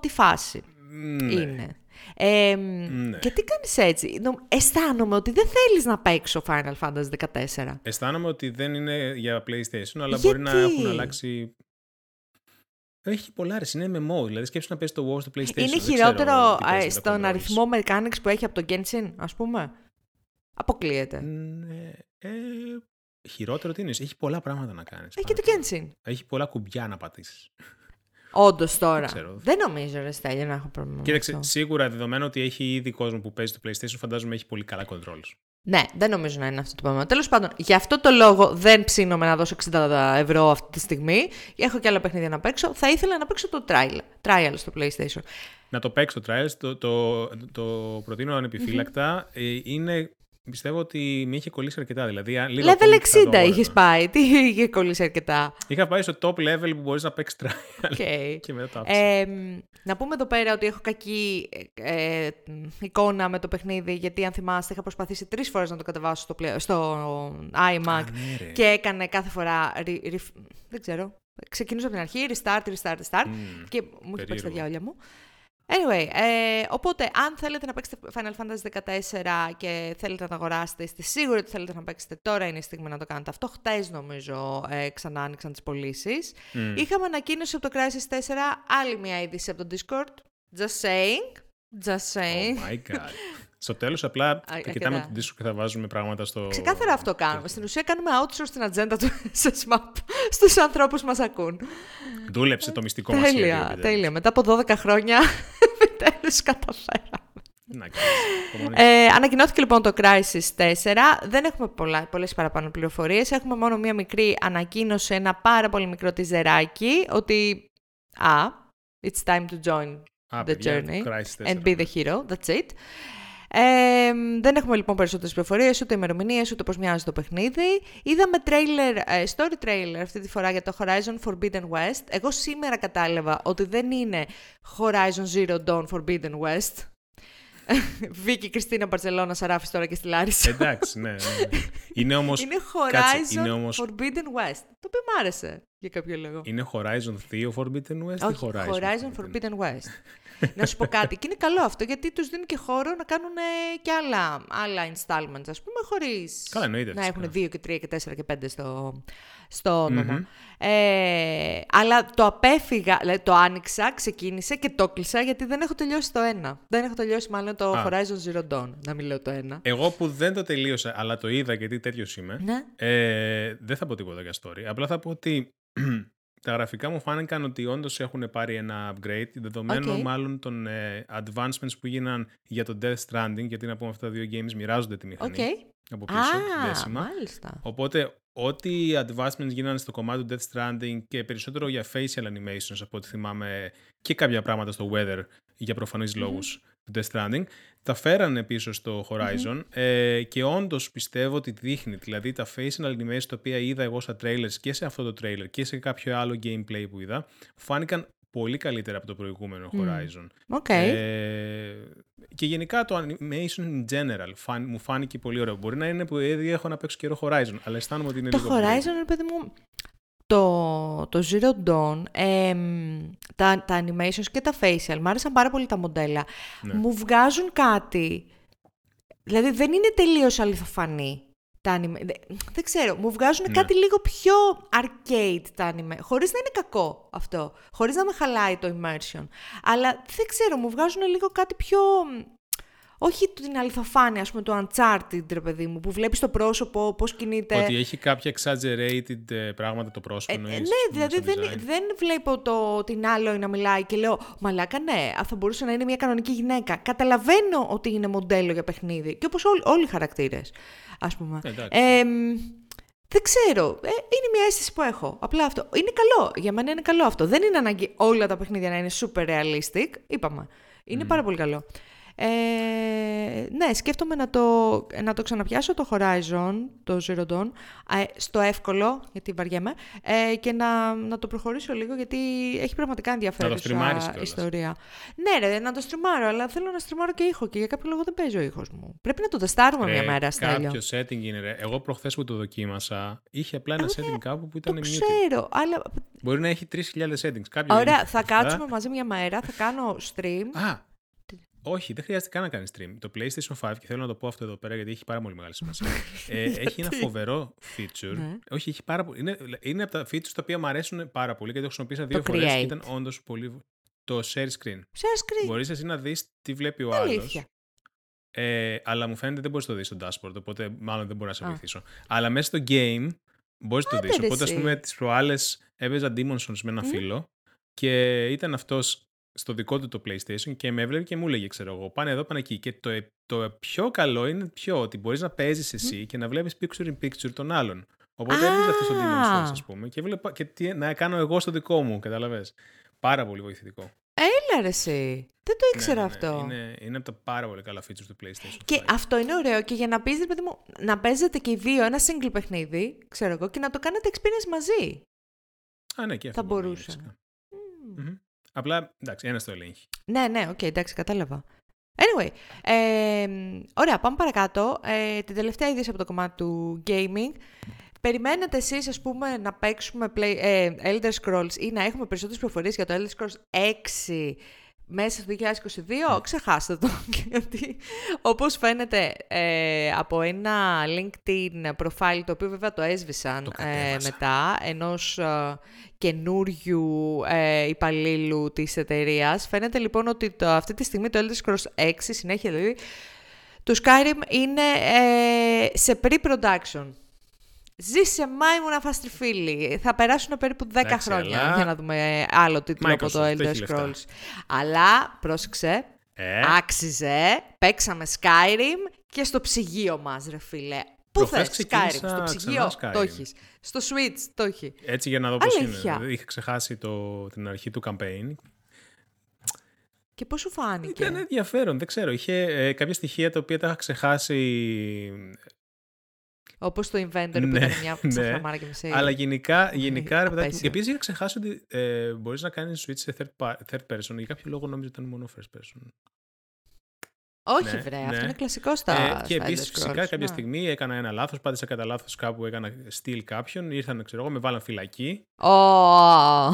τι φάση Ναι. είναι. Ε, Ναι. Και τι κάνεις έτσι; Νο- Αισθάνομαι ότι δεν θέλεις να παίξω Final Fantasy 14. Αισθάνομαι ότι δεν είναι για PlayStation, αλλά Γιατί; μπορεί να έχουν αλλάξει. Έχει πολλά ρε, είναι MMO. Δηλαδή σκέψου να παίζεις το WoW στο PlayStation. Είναι δεν χειρότερο ξέρω τι ε, παίζεις στον μετά από αριθμό mechanics που έχει από το Genshin, ας πούμε. Αποκλείεται. Ναι, ε, χειρότερο τι είναι. Έχει πολλά πράγματα να κάνεις. Έχει και το Genshin. Έχει πολλά κουμπιά να πατήσεις. Όντως τώρα. ξέρω. Δεν νομίζω, ρε Στέλιο, να έχω πρόβλημα. με Κοίταξε, αυτό. σίγουρα δεδομένου ότι έχει ήδη κόσμο που παίζει το PlayStation, φαντάζομαι έχει πολύ καλά controls. Ναι, δεν νομίζω να είναι αυτό το πράγμα. Τέλος πάντων, γι' αυτό το λόγο δεν ψήνομαι να δώσω 60 ευρώ αυτή τη στιγμή. Έχω και άλλα παιχνίδια να παίξω. Θα ήθελα να παίξω το trial, trial στο PlayStation. Να το παίξω το trial, το, το, το προτείνω ανεπιφύλακτα. Ε, είναι Πιστεύω ότι με είχε κολλήσει αρκετά. Δηλαδή, λίγο level 60 είχες πάει. Τι είχε κολλήσει αρκετά. Είχα πάει στο top level που μπορείς να παίξεις trial. Okay. και μετά το ε, Να πούμε εδώ πέρα ότι έχω κακή ε, εικόνα με το παιχνίδι. Γιατί αν θυμάστε, είχα προσπαθήσει τρεις φορές να το κατεβάσω στο, στο iMac. Α, ναι, και έκανε κάθε φορά. δεν ξέρω. Ξεκινούσα από την αρχή, restart, restart, restart. Mm, και μου είχε παίξει τα διάολια μου. Anyway, ε, οπότε αν θέλετε να παίξετε Final Fantasy 14 και θέλετε να το αγοράσετε, είστε σίγουροι ότι θέλετε να παίξετε τώρα είναι η στιγμή να το κάνετε αυτό. Χτες νομίζω ε, ξανά άνοιξαν τις πωλήσεις. Mm. Είχαμε ανακοίνωση από το Crisis 4, άλλη μια είδηση από το Discord. Just saying. Just saying. Oh my god. Στο τέλος, απλά θα κοιτάμε τον δίσκο και θα βάζουμε πράγματα στο. Ξεκάθαρα αυτό κάνουμε. Στην ουσία, κάνουμε outsource στην ατζέντα του SMAP στους ανθρώπους που μας ακούν. Δούλεψε το μυστικό μας Τέλεια, τέλεια. Μετά από 12 χρόνια, επιτέλου καταφέραμε. ε, ανακοινώθηκε λοιπόν το Crisis 4. Δεν έχουμε πολλά, πολλές παραπάνω πληροφορίες. Έχουμε μόνο μία μικρή ανακοίνωση, ένα πάρα πολύ μικρό τιζεράκι, ότι «Α, it's time to join the journey and be the hero, that's it». Ε, δεν έχουμε λοιπόν περισσότερες πληροφορίες, ούτε ημερομηνίες, ούτε πώς μοιάζει το παιχνίδι. Είδαμε trailer, ε, story trailer αυτή τη φορά για το Horizon Forbidden West. Εγώ σήμερα κατάλαβα ότι δεν είναι Horizon Zero Dawn Forbidden West. Βίκη Κριστίνα Μπαρσελόνα Σαράφης τώρα και στη Λάρισα. Εντάξει, ναι. ναι. ναι. Είναι όμω. Είναι Horizon είναι Forbidden West. Το οποίο μου άρεσε για κάποιο λόγο. Είναι Horizon 2 Forbidden West Όχι, ή Horizon, Horizon Forbidden West να σου πω κάτι. Και είναι καλό αυτό, γιατί τους δίνει και χώρο να κάνουν και άλλα, άλλα installments, ας πούμε, χωρίς να έχουν 2 και 3 και 4 και 5 στο, στο ονομα Ε, αλλά το απέφυγα, δηλαδή το άνοιξα, ξεκίνησε και το κλείσα γιατί δεν έχω τελειώσει το ένα. Δεν έχω τελειώσει μάλλον το Α. Horizon Zero Dawn, να μιλάω το ένα. Εγώ που δεν το τελείωσα, αλλά το είδα γιατί τέτοιος είμαι, ναι. ε, δεν θα πω τίποτα για story. Απλά θα πω ότι τα γραφικά μου φάνηκαν ότι όντως έχουν πάρει ένα upgrade, δεδομένου μάλλον των ε, advancements που γίναν για το Death Stranding, γιατί να πούμε αυτά τα δύο games μοιράζονται τη μηχανή okay. από πίσω, ah, δέσιμα. Μάλιστα. Οπότε, ό,τι advancements γίνανε στο κομμάτι του Death Stranding και περισσότερο για facial animations από ό,τι θυμάμαι και κάποια πράγματα στο weather για προφανείς λόγους του Death Stranding, τα φέρανε πίσω στο Horizon ε, και όντως πιστεύω ότι δείχνει. Δηλαδή τα facial animations τα οποία είδα εγώ στα trailers και σε αυτό το trailer και σε κάποιο άλλο gameplay που είδα, φάνηκαν πολύ καλύτερα από το προηγούμενο Horizon. Okay. Ε, και γενικά το animation in general μου φάνηκε πολύ ωραίο. Μπορεί να είναι που ήδη έχω να παίξω καιρό Horizon, αλλά αισθάνομαι ότι είναι το λίγο. Το Horizon, παιδί μου, το, το Zero Dawn, ε, τα, τα animations και τα facial, μου άρεσαν πάρα πολύ τα μοντέλα. Ναι. Μου βγάζουν κάτι, δηλαδή δεν είναι τελείως αληθοφανή. Τα anime. Δεν ξέρω, μου βγάζουν ναι. κάτι λίγο πιο arcade τα anime, χωρίς να είναι κακό αυτό, χωρίς να με χαλάει το immersion. Αλλά δεν ξέρω, μου βγάζουν λίγο κάτι πιο όχι την αληθοφάνεια, ας πούμε, του Uncharted, ρε παιδί μου, που βλέπεις το πρόσωπο, πώς κινείται. Ότι έχει κάποια exaggerated ε, πράγματα το πρόσωπο, ε, ναι, δηλαδή δεν, δεν βλέπω το, την άλλο να μιλάει και λέω, μαλάκα ναι, θα μπορούσε να είναι μια κανονική γυναίκα. Καταλαβαίνω ότι είναι μοντέλο για παιχνίδι. Και όπως όλοι, όλοι οι χαρακτήρες, ας πούμε. Ε, δεν ξέρω. Ε, είναι μια αίσθηση που έχω. Απλά αυτό. Είναι καλό. Για μένα είναι καλό αυτό. Δεν είναι ανάγκη όλα τα παιχνίδια να είναι super realistic. Είπαμε. Είναι πάρα πολύ καλό. Ε, ναι, σκέφτομαι να το, να το ξαναπιάσω το Horizon, το Zero Dawn, ε, στο εύκολο, γιατί βαριέμαι, ε, και να, να το προχωρήσω λίγο, γιατί έχει πραγματικά ενδιαφέρουσα ιστορία. Ναι ρε, να το στριμάρω, αλλά θέλω να στριμάρω και ήχο και για κάποιο λόγο δεν παίζει ο ήχος μου. Πρέπει να το τεστάρουμε μια μέρα, Στέλιο. Κάποιο setting είναι ρε. Εγώ προχθές που το δοκίμασα, είχε απλά ένα setting κάπου που ήταν το ξέρω, αλλά... Μπορεί να έχει 3.000 settings. Ωραία, θα κάτσουμε μαζί μια μέρα, θα κάνω stream. Α, όχι, δεν χρειάζεται καν να κάνει stream. Το PlayStation 5, και θέλω να το πω αυτό εδώ πέρα γιατί έχει πάρα πολύ μεγάλη σημασία. ε, έχει ένα φοβερό feature. Ναι. Όχι, έχει πάρα πολύ. Είναι, είναι από τα features τα οποία μου αρέσουν πάρα πολύ γιατί το χρησιμοποίησα δύο φορές και ήταν όντως πολύ. Το share screen. Share screen. Μπορείς εσύ να δεις τι βλέπει ο άλλος. Ε, αλλά μου φαίνεται δεν μπορείς να το δεις στο dashboard, οπότε μάλλον δεν μπορώ να σε βοηθήσω. Αλλά μέσα στο game μπορείς να το δεις. Οπότε, ας πούμε, τις προάλλες έπαιζα Demon Souls με ένα φίλο και ήταν αυτός στο δικό του το PlayStation και με έβλεπε και μου έλεγε, ξέρω εγώ, πάνε εδώ, πάνε εκεί. Και το, το πιο καλό είναι ποιο, ότι μπορείς να παίζεις εσύ και να βλέπεις picture in picture των άλλων. Οπότε έβλεπε αυτός στο Demon Souls, α πούμε, και, βλέπα, και τι, να κάνω εγώ στο δικό μου, καταλαβες. Πάρα πολύ βοηθητικό. Έλα ρε εσύ. Δεν το ήξερα ναι, ναι, ναι. αυτό. Είναι, είναι από τα πάρα πολύ καλά features του PlayStation. Και αυτό είναι ωραίο και για να πεις, ρε παιδί μου, να παίζετε και οι δύο ένα single παιχνίδι, ξέρω εγώ, και να το κάνετε experience μαζί. Α, ναι, και αυτό. Θα μπορούσε. Mm-hmm. Απλά, εντάξει, ένας το ελέγχει. Ναι, ναι, OK, okay, εντάξει, κατάλαβα. Anyway, ε, ωραία, πάμε παρακάτω. Ε, την τελευταία είδηση από το κομμάτι του gaming. Περιμένετε εσείς, ας πούμε, να παίξουμε play, ε, Elder Scrolls ή να έχουμε περισσότερες πληροφορίες για το Elder Scrolls 6 μέσα στο 2022, ξεχάστε το. Γιατί όπως φαίνεται ε, από ένα LinkedIn profile, το οποίο βέβαια το έσβησαν ε, μετά, ενός ε, καινούριου ε, υπαλλήλου της εταιρείας. Φαίνεται λοιπόν ότι το, αυτή τη στιγμή το Elder Scrolls 6, συνέχεια δηλαδή, το Skyrim είναι ε, σε pre-production. Ζήσε μάιμουνα φαστριφίλη. Θα περάσουν περίπου 10 χρόνια για να δούμε άλλο τίτλο από το Elder Scrolls. Αλλά, πρόσεξε, ε. άξιζε, παίξαμε Skyrim και στο ψυγείο μας, ρε φίλε. Πού θες, Skyrim, στο ψυγείο; Το έχεις. Στο Switch το έχει. Έτσι για να δω πώς είναι. Είχα ξεχάσει το, την αρχή του campaign και πώς σου φάνηκε; Ήταν ενδιαφέρον, δεν ξέρω. Είχε ε, κάποια στοιχεία τα οποία τα είχα ξεχάσει Όπως το Inventor που ναι, ήταν μια ψαχραμάρα και μισή. Αλλά γενικά, γενικά ρε παιδάκι. Και επίση είχα ξεχάσει ότι ε, μπορείς να κάνεις switch σε third, third person. Για κάποιο λόγο νόμιζα ότι ήταν μόνο first person. Όχι, ναι, βρε, ναι. αυτό είναι κλασικό στα. Ε, και επίσης, φυσικά, κάποια στιγμή έκανα ένα λάθος. Πάτησα κατά λάθος κάπου, έκανα steal κάποιον. Ήρθαν, ξέρω εγώ, με βάλαν φυλακή. Oh.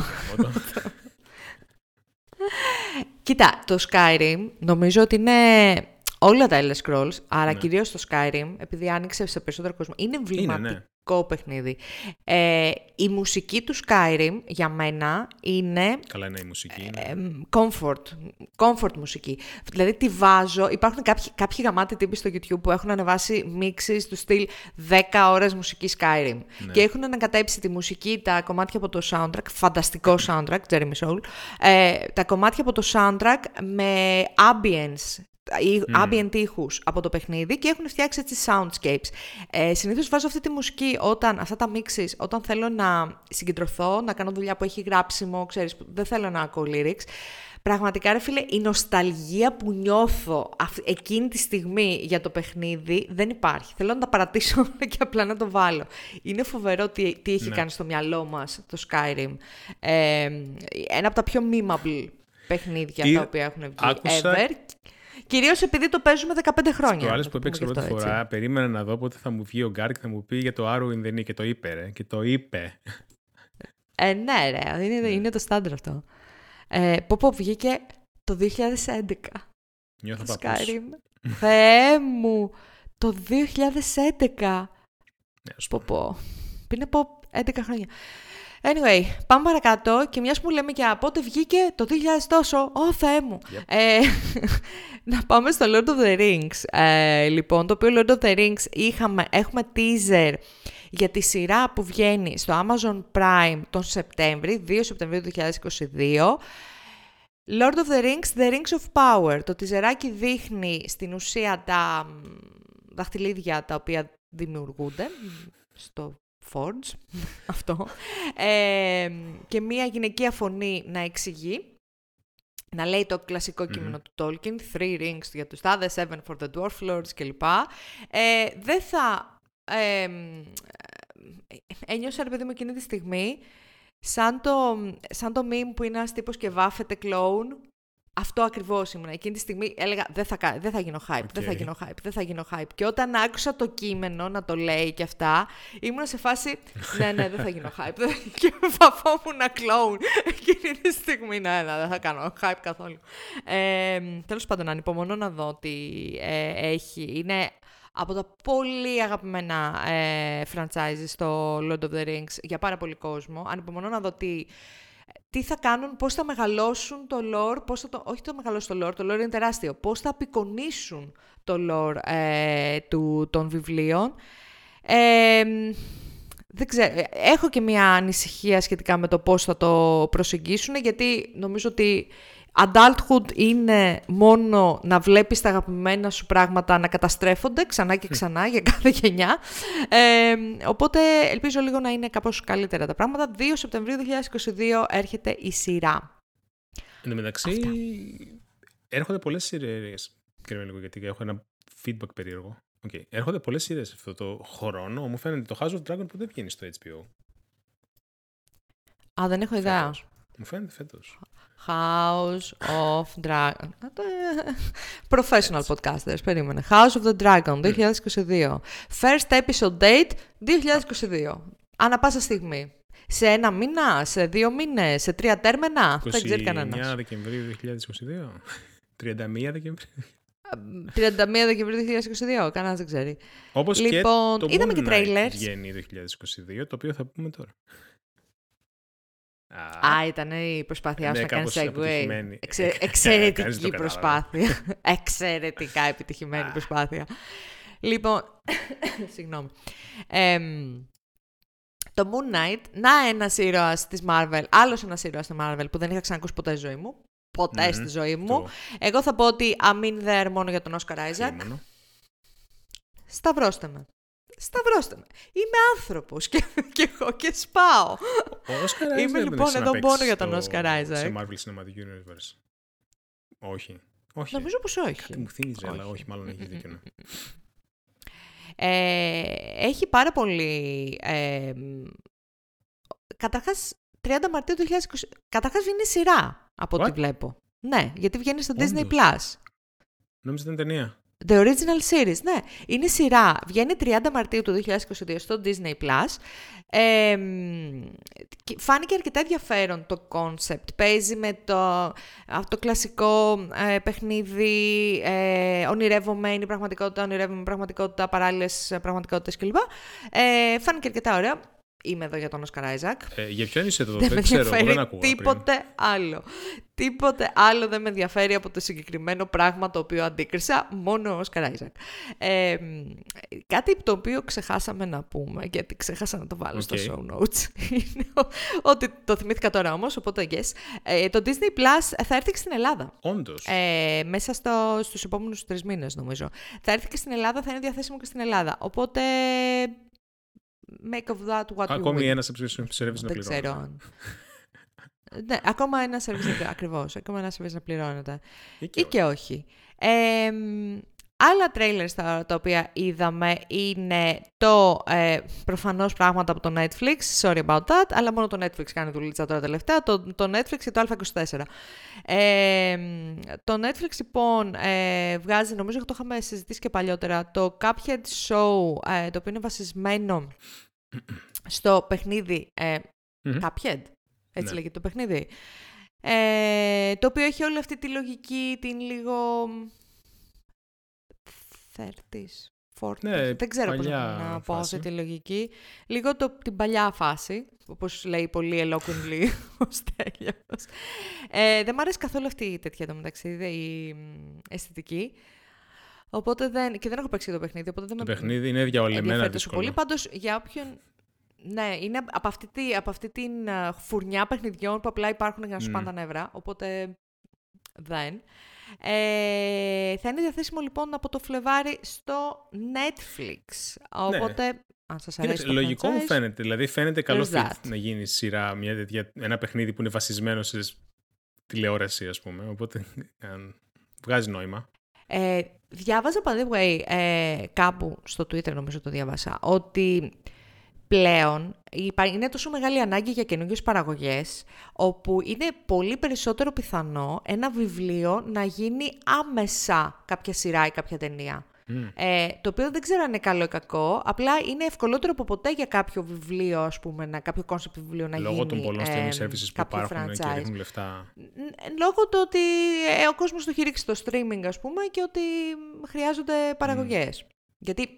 Κοίτα, το Skyrim νομίζω ότι είναι όλα τα Elder Scrolls, αλλά ναι. κυρίως το Skyrim, επειδή άνοιξε σε περισσότερο κόσμο, είναι εμβληματικό ναι. παιχνίδι. Ε, η μουσική του Skyrim για μένα είναι... Καλά είναι η μουσική. Ε, comfort. Comfort μουσική. Δηλαδή τη βάζω... Υπάρχουν κάποιοι, κάποιοι γαμάτοι τύποι στο YouTube που έχουν ανεβάσει mixes του στυλ 10 ώρες μουσική Skyrim. Ναι. Και έχουν ανακατέψει τη μουσική, τα κομμάτια από το soundtrack, φανταστικό soundtrack, Jeremy Soul, ε, τα κομμάτια από το soundtrack με ambience mm. ambient ήχους από το παιχνίδι και έχουν φτιάξει έτσι soundscapes. Ε, συνήθως βάζω αυτή τη μουσική όταν, αυτά τα mixes, όταν θέλω να συγκεντρωθώ, να κάνω δουλειά που έχει γράψιμο, ξέρεις, δεν θέλω να ακούω lyrics. Πραγματικά, ρε φίλε, η νοσταλγία που νιώθω εκείνη τη στιγμή για το παιχνίδι δεν υπάρχει. Θέλω να τα παρατήσω και απλά να το βάλω. Είναι φοβερό τι, τι έχει ναι. κάνει στο μυαλό μας το Skyrim. Ε, ένα από τα πιο memeable παιχνίδια τα οποία έχουν βγει άκουσα... ever. Κυρίως επειδή το παίζουμε 15 χρόνια. Το άλλο που έπαιξε πρώτη φορά, περίμενα να δω πότε θα μου βγει ο Γκάρ και θα μου πει για το Arrow in the Και το είπε, ρε. Και το είπε. Ε, ναι, ρε. Είναι, ναι. είναι το στάνταρ αυτό. Ε, πω πω βγήκε το 2011. Νιώθω το Skyrim. Θεέ μου. Το 2011. Ναι, πω πω. Πριν από 11 χρόνια. Anyway, πάμε παρακάτω και μιας που λέμε και από πότε βγήκε το 2000 τόσο, Ω, Θεέ μου. Ε, να πάμε στο Lord of the Rings. Ε, λοιπόν, το οποίο Lord of the Rings είχαμε, έχουμε teaser για τη σειρά που βγαίνει στο Amazon Prime τον Σεπτέμβρη, 2 Σεπτεμβρίου 2022. Lord of the Rings, The Rings of Power. Το τιζεράκι δείχνει στην ουσία τα δαχτυλίδια τα οποία δημιουργούνται στο Forge, αυτό, ε, και μία γυναικεία φωνή να εξηγεί, να λέει το κλασικό κείμενο του Tolkien, Three Rings για τους τάδες, Seven for the Dwarf Lords κλπ. Ε, δεν θα... Ε, ένιωσα, ρε παιδί μου, εκείνη τη στιγμή, σαν το, σαν το meme που είναι ένας τύπος και βάφεται κλόουν αυτό ακριβώς ήμουν. Εκείνη τη στιγμή έλεγα δεν θα, δεν θα γίνω hype, δεν θα γίνω hype, δεν θα γίνω hype. Και όταν άκουσα το κείμενο να το λέει και αυτά, ήμουν σε φάση ναι, ναι, δεν θα γίνω hype. και φαφόμουν να κλόουν εκείνη τη στιγμή. Ναι, ναι, δεν θα κάνω hype καθόλου. Ε, Τέλος πάντων, ανυπομονώ να δω τι ε, έχει. Είναι από τα πολύ αγαπημένα ε, franchises στο Lord of the Rings για πάρα πολύ κόσμο. Ανυπομονώ να δω τι τι θα κάνουν, πώς θα μεγαλώσουν το lore, πώς θα το, όχι το μεγαλώσουν το lore, το lore είναι τεράστιο, πώς θα απεικονίσουν το lore ε, του, των βιβλίων. Ε, δεν ξέρω, έχω και μια ανησυχία σχετικά με το πώς θα το προσεγγίσουν, γιατί νομίζω ότι Adulthood είναι μόνο να βλέπεις τα αγαπημένα σου πράγματα να καταστρέφονται ξανά και ξανά για κάθε γενιά. Ε, οπότε ελπίζω λίγο να είναι κάπως καλύτερα τα πράγματα. 2 Σεπτεμβρίου 2022 έρχεται η σειρά. Εν τω μεταξύ, έρχονται πολλές σειρές. Κύριε λίγο γιατί έχω ένα feedback περίεργο. Okay. Έρχονται πολλές σειρές αυτό το χρόνο. Μου φαίνεται το House of Dragon που δεν βγαίνει στο HBO. Α, δεν έχω ιδέα. Μου φαίνεται φέτος. House of Dragon. Professional podcasters, περίμενε. House of the Dragon, 2022. First episode date, 2022. Ανά πάσα στιγμή. Σε ένα μήνα, σε δύο μήνες, σε τρία τέρμενα. Δεν ξέρει κανένας. 9 Δεκεμβρίου 2022. 31 Δεκεμβρίου. 31 Δεκεμβρίου 2022, κανένας δεν ξέρει. Όπως λοιπόν, και το είδαμε Moon και Knight trailers. βγαίνει 2022, το οποίο θα πούμε τώρα. Α, ήταν η προσπάθειά σου ναι, να κάνεις κάπως segue. επιτυχημένη. Εξε, Ε, κάνεις το εξαιρετική κατάλαβα. προσπάθεια. Εξαιρετικά επιτυχημένη προσπάθεια. Λοιπόν, συγγνώμη. Εμ, το Moon Knight, να ένα ήρωας της Marvel, άλλος ένας ήρωας στη Marvel που δεν είχα ξανακούσει ποτέ στη ζωή μου. Ποτέ Μμμ, στη ζωή μου. το Εγώ θα πω ότι I'm in there μόνο για τον Oscar Isaac. χείμωνο. Σταυρώστε με. Σταυρώστε με. Είμαι άνθρωπος και, και εγώ και σπάω. Ο Oscar Isaac Είμαι δεν λοιπόν έχει εδώ να μόνο παίξει για τον στο- Oscar Isaac. Σε Marvel Cinematic Universe. Όχι. Όχι. Νομίζω πως όχι. Κάτι μου θύμιζε, αλλά Όχι. όχι, μάλλον έχει δίκιο. ναι. Ε, έχει πάρα πολύ... Ε, καταρχάς, 30 Μαρτίου 2020... Καταρχάς βγαίνει σειρά, από ό,τι What? βλέπω. Ναι, γιατί βγαίνει στο Disney+. Όντως. Plus. Νόμιζα ήταν ταινία. The Original Series, ναι. Είναι σειρά. Βγαίνει 30 Μαρτίου του 2022 στο Disney+. Plus. Ε, μ, και φάνηκε αρκετά ενδιαφέρον το concept. Παίζει με το, αυτό το κλασικό ε, παιχνίδι ε, ονειρεύομαι, πραγματικότητα, ονειρεύομαι πραγματικότητα, παράλληλες πραγματικότητες κλπ. Ε, φάνηκε αρκετά ωραία. Είμαι εδώ για τον Oscar Isaac. Ε, για ποιον είσαι εδώ, Δεν δεν, με ξέρω, εγώ δεν ενδιαφέρει ακούγα πριν. τίποτε άλλο. Τίποτε άλλο δεν με ενδιαφέρει από το συγκεκριμένο πράγμα το οποίο αντίκρισα, μόνο ο Oscar Isaac. Ε, μ, κάτι το οποίο ξεχάσαμε να πούμε, γιατί ξέχασα να το βάλω στο OK. show notes, είναι ο- ότι το θυμήθηκα τώρα όμως, οπότε yes. Ε, το Disney Plus θα έρθει και στην Ελλάδα. Όντως. Ε, μέσα στο, στους επόμενους τρεις μήνες νομίζω. Θα έρθει και στην Ελλάδα, θα είναι διαθέσιμο και στην Ελλάδα. Οπότε, make of that what you Ακόμη will. ένας subscription service να Δεν ξέρω πληρώνω. αν. ναι, ακόμα ένας service να πληρώνεται. Ακριβώς, ακόμα ένας service να πληρώνεται. Ή και Ή και όχι. Ε, μ, άλλα trailers τα, τα οποία είδαμε είναι το ε, προφανώς πράγματα από το Netflix, sorry about that, αλλά μόνο το Netflix κάνει δουλίτσα τώρα τελευταία, το, το Netflix και το Α24. Ε, μ, το Netflix λοιπόν ε, βγάζει, νομίζω ότι το είχαμε συζητήσει και παλιότερα, το Cuphead Show, ε, το οποίο είναι βασισμένο στο παιχνίδι ε, Μμμ. Cuphead. Έτσι Ναι. λέγεται το παιχνίδι. Ε, το οποίο έχει όλη αυτή τη λογική, την λίγο... 30s, 40s. Ναι, Δεν ξέρω πώς παλιά να πω φάση. αυτή τη λογική. Λίγο το, την παλιά φάση, όπως λέει πολύ eloquently ο Στέλιος. Ε, δεν μου αρέσει καθόλου αυτή η τέτοια το μεταξύ, δε- η μ, αισθητική. Οπότε δεν, και δεν έχω παίξει το παιχνίδι, οπότε δεν Το με παιχνίδι είναι διαολεμένα ενδιαφέρει τόσο δύσκολο. πολύ. Πάντως, για όποιον... Ναι, είναι από αυτή, τη, από αυτή την α, φουρνιά παιχνιδιών που απλά υπάρχουν για να σου Μμ. πάνε τα νεύρα, οπότε δεν. Ε, θα είναι διαθέσιμο λοιπόν από το Φλεβάρι στο Netflix. Οπότε, αν σας αρέσει Κοίταξε, το λογικό μου franchise, φαίνεται. Δηλαδή φαίνεται καλός there's fit that. να γίνει σειρά, μια τέτοια, ένα παιχνίδι που είναι βασισμένο σε τηλεόραση, ας πούμε. Οπότε αν βγάζει νόημα. Ε, διάβαζα, by the way, ε, κάπου στο Twitter νομίζω το διάβασα, ότι πλέον υπά- είναι τόσο μεγάλη ανάγκη για καινούργιες παραγωγές, όπου είναι πολύ περισσότερο πιθανό ένα βιβλίο να γίνει άμεσα κάποια σειρά ή κάποια ταινία. Μμ. Ε, το οποίο δεν ξέρω αν είναι καλό ή κακό, απλά είναι ευκολότερο από ποτέ για κάποιο βιβλίο, ας πούμε, να, κάποιο concept βιβλίο να γίνει Λόγω των πολλών streaming ε, services που κάποιο υπάρχουν και franchise. ρίχνουν λεφτά. Ν- Λόγω του ότι ε, ο κόσμος το έχει ρίξει στο streaming, ας πούμε, και ότι χρειάζονται παραγωγές. Γιατί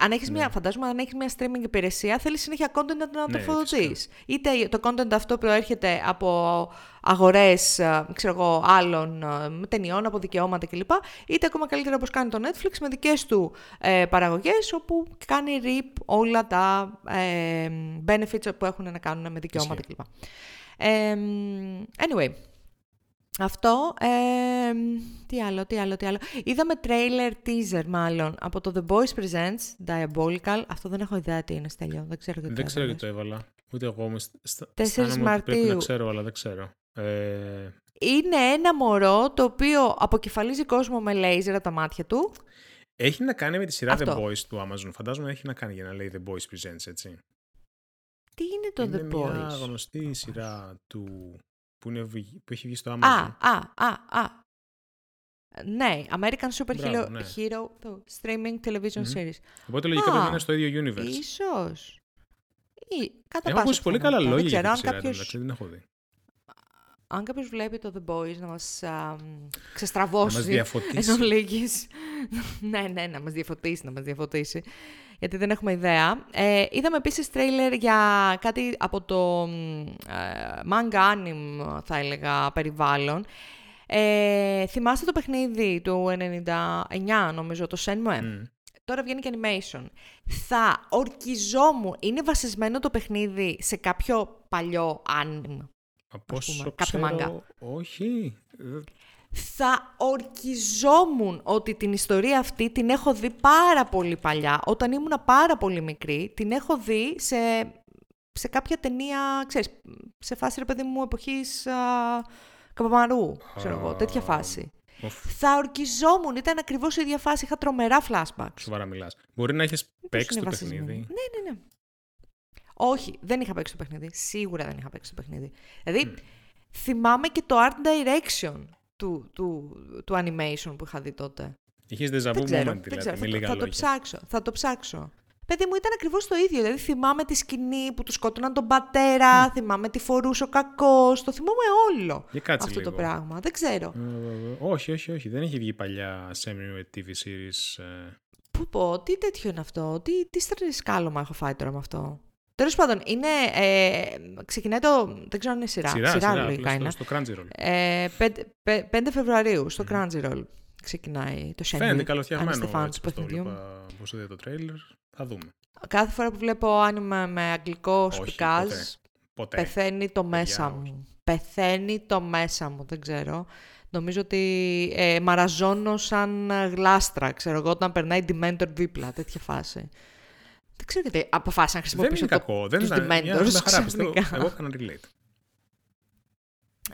αν έχεις Ναι. μια, φαντάζομαι, αν έχεις μια streaming υπηρεσία, θέλεις συνέχεια content να την Ναι, ανατροφοδοτείς. Είτε το content αυτό προέρχεται από αγορές, ε, ξέρω εγώ, άλλων ε, ταινιών, από δικαιώματα κλπ. Είτε ακόμα καλύτερα όπως κάνει το Netflix με δικές του ε, παραγωγές, όπου κάνει rip όλα τα ε, benefits που έχουν να κάνουν με δικαιώματα Ισχύει. κλπ. Ε, anyway, Αυτό, ε, τι άλλο, τι άλλο, τι άλλο. Είδαμε trailer teaser μάλλον από το The Boys Presents, Diabolical. Αυτό δεν έχω ιδέα τι είναι, Στέλιο. Δεν ξέρω γιατί Δεν το ξέρω έβαλες. γιατί το έβαλα. Ούτε εγώ είμαι. 4 Πρέπει να Μαρτίου. ξέρω, αλλά δεν ξέρω. Ε, Είναι ένα μωρό το οποίο αποκεφαλίζει κόσμο με λέιζερ από τα μάτια του. έχει να κάνει με τη σειρά Αυτό. The Boys του Amazon. Φαντάζομαι έχει να κάνει για να λέει The Boys Presents, έτσι. Τι είναι το είναι The μια Boys; γνωστή σειρά του που, είναι, βγει- που έχει βγει στο Amazon. Α, α, α, α. Ναι, American Super Μπράβο, Hero, ναι. Hero το streaming television Μμμ. series. Οπότε λογικά Α, πρέπει να είναι στο ίδιο universe. Ίσως. Ή, κατά Έχω πάσα ακούσει πολύ καλά πιθανότητα. λόγια για Δεν ξέρω τη αν σειρά, κάποιος, εντάξει, δεν την έχω δει. αν κάποιος βλέπει το The Boys να μας α, μ, Να μας ξεστραβώσει διαφωτίσει. εν ολίγης. ναι, ναι, να μας διαφωτίσει, να μας διαφωτίσει. Γιατί δεν έχουμε ιδέα. Ε, είδαμε επίσης τρέιλερ για κάτι από το μ, ε, manga anime, θα έλεγα, περιβάλλον. Ε, θυμάστε το παιχνίδι του 99, νομίζω, το Shenmue; Μμ. Τώρα βγαίνει και animation. Θα ορκιζόμουν. Είναι βασισμένο το παιχνίδι σε κάποιο παλιό anime. Από ας πούμε, όσο κάποιο ξέρω, μάγκα. όχι. Ε, Θα ορκιζόμουν ότι την ιστορία αυτή την έχω δει πάρα πολύ παλιά. Όταν ήμουν πάρα πολύ μικρή, την έχω δει σε, σε κάποια ταινία, ξέρεις, σε φάση ρε παιδί μου εποχής α, Καπαμαρού, ξέρω εγώ, τέτοια Α, φάση. οφ, Θα ορκιζόμουν, ήταν ακριβώς η ίδια φάση, είχα τρομερά flashbacks. Σοβαρά μιλάς. Μπορεί να έχεις παίξει είναι το βασισμένο. παιχνίδι; Ναι, ναι, ναι. Όχι, δεν είχα παίξει το παιχνίδι. Σίγουρα δεν είχα παίξει το παιχνίδι. Δηλαδή, θυμάμαι και το art direction του, του, του animation που είχα δει τότε. Είχες déjà vu δεν ξέρω, moment, δεν δηλαδή, ξέρω. με Θα, το- λίγα θα το λόγια. ψάξω. Θα το ψάξω. Παιδί μου, ήταν ακριβώς το ίδιο. Δηλαδή, θυμάμαι τη σκηνή που τους σκότωναν τον πατέρα, θυμάμαι τι φορούσε ο κακός. Το θυμάμαι όλο Για κάτσε αυτό λίγο. το πράγμα. Δεν ξέρω. Ε, όχι, όχι, όχι. Δεν έχει βγει παλιά semi TV series. ε. Πού πω, τι τέτοιο είναι αυτό, τι, τι στρεσκάλωμα έχω φάει τώρα με αυτό; Τέλος πάντων, είναι. Ε, ξεκινάει το. Δεν ξέρω αν είναι σειρά. Σειρά, σειρά, λογικά απλά είναι. στο, στο Crunchyroll. Ε, 5, 5 Φεβρουαρίου στο Crunchyroll ξεκινάει το Shenmue. Φαίνεται καλοφτιαγμένο Αν είστε fans έτσι του πως το παιχνιδιού. βλέπα, πώς είδα το τρέιλερ. Θα δούμε. Κάθε φορά που βλέπω άνιμα με αγγλικό Όχι, σπικάζ, ποτέ. Ποτέ. πεθαίνει το μέσα όχι. μου. Πεθαίνει το μέσα μου, δεν ξέρω. Νομίζω ότι ε, μαραζώνω σαν γλάστρα, ξέρω εγώ, όταν περνάει Dementor δίπλα, τέτοια φάση. Δεν ξέρω γιατί αποφάσισα να Δεν χρησιμοποιήσω είναι το, κακό. Δεν τους ήταν μια, Dementors μια χαρά πιστεύω. ξαφνικά. Εγώ έκανα relate.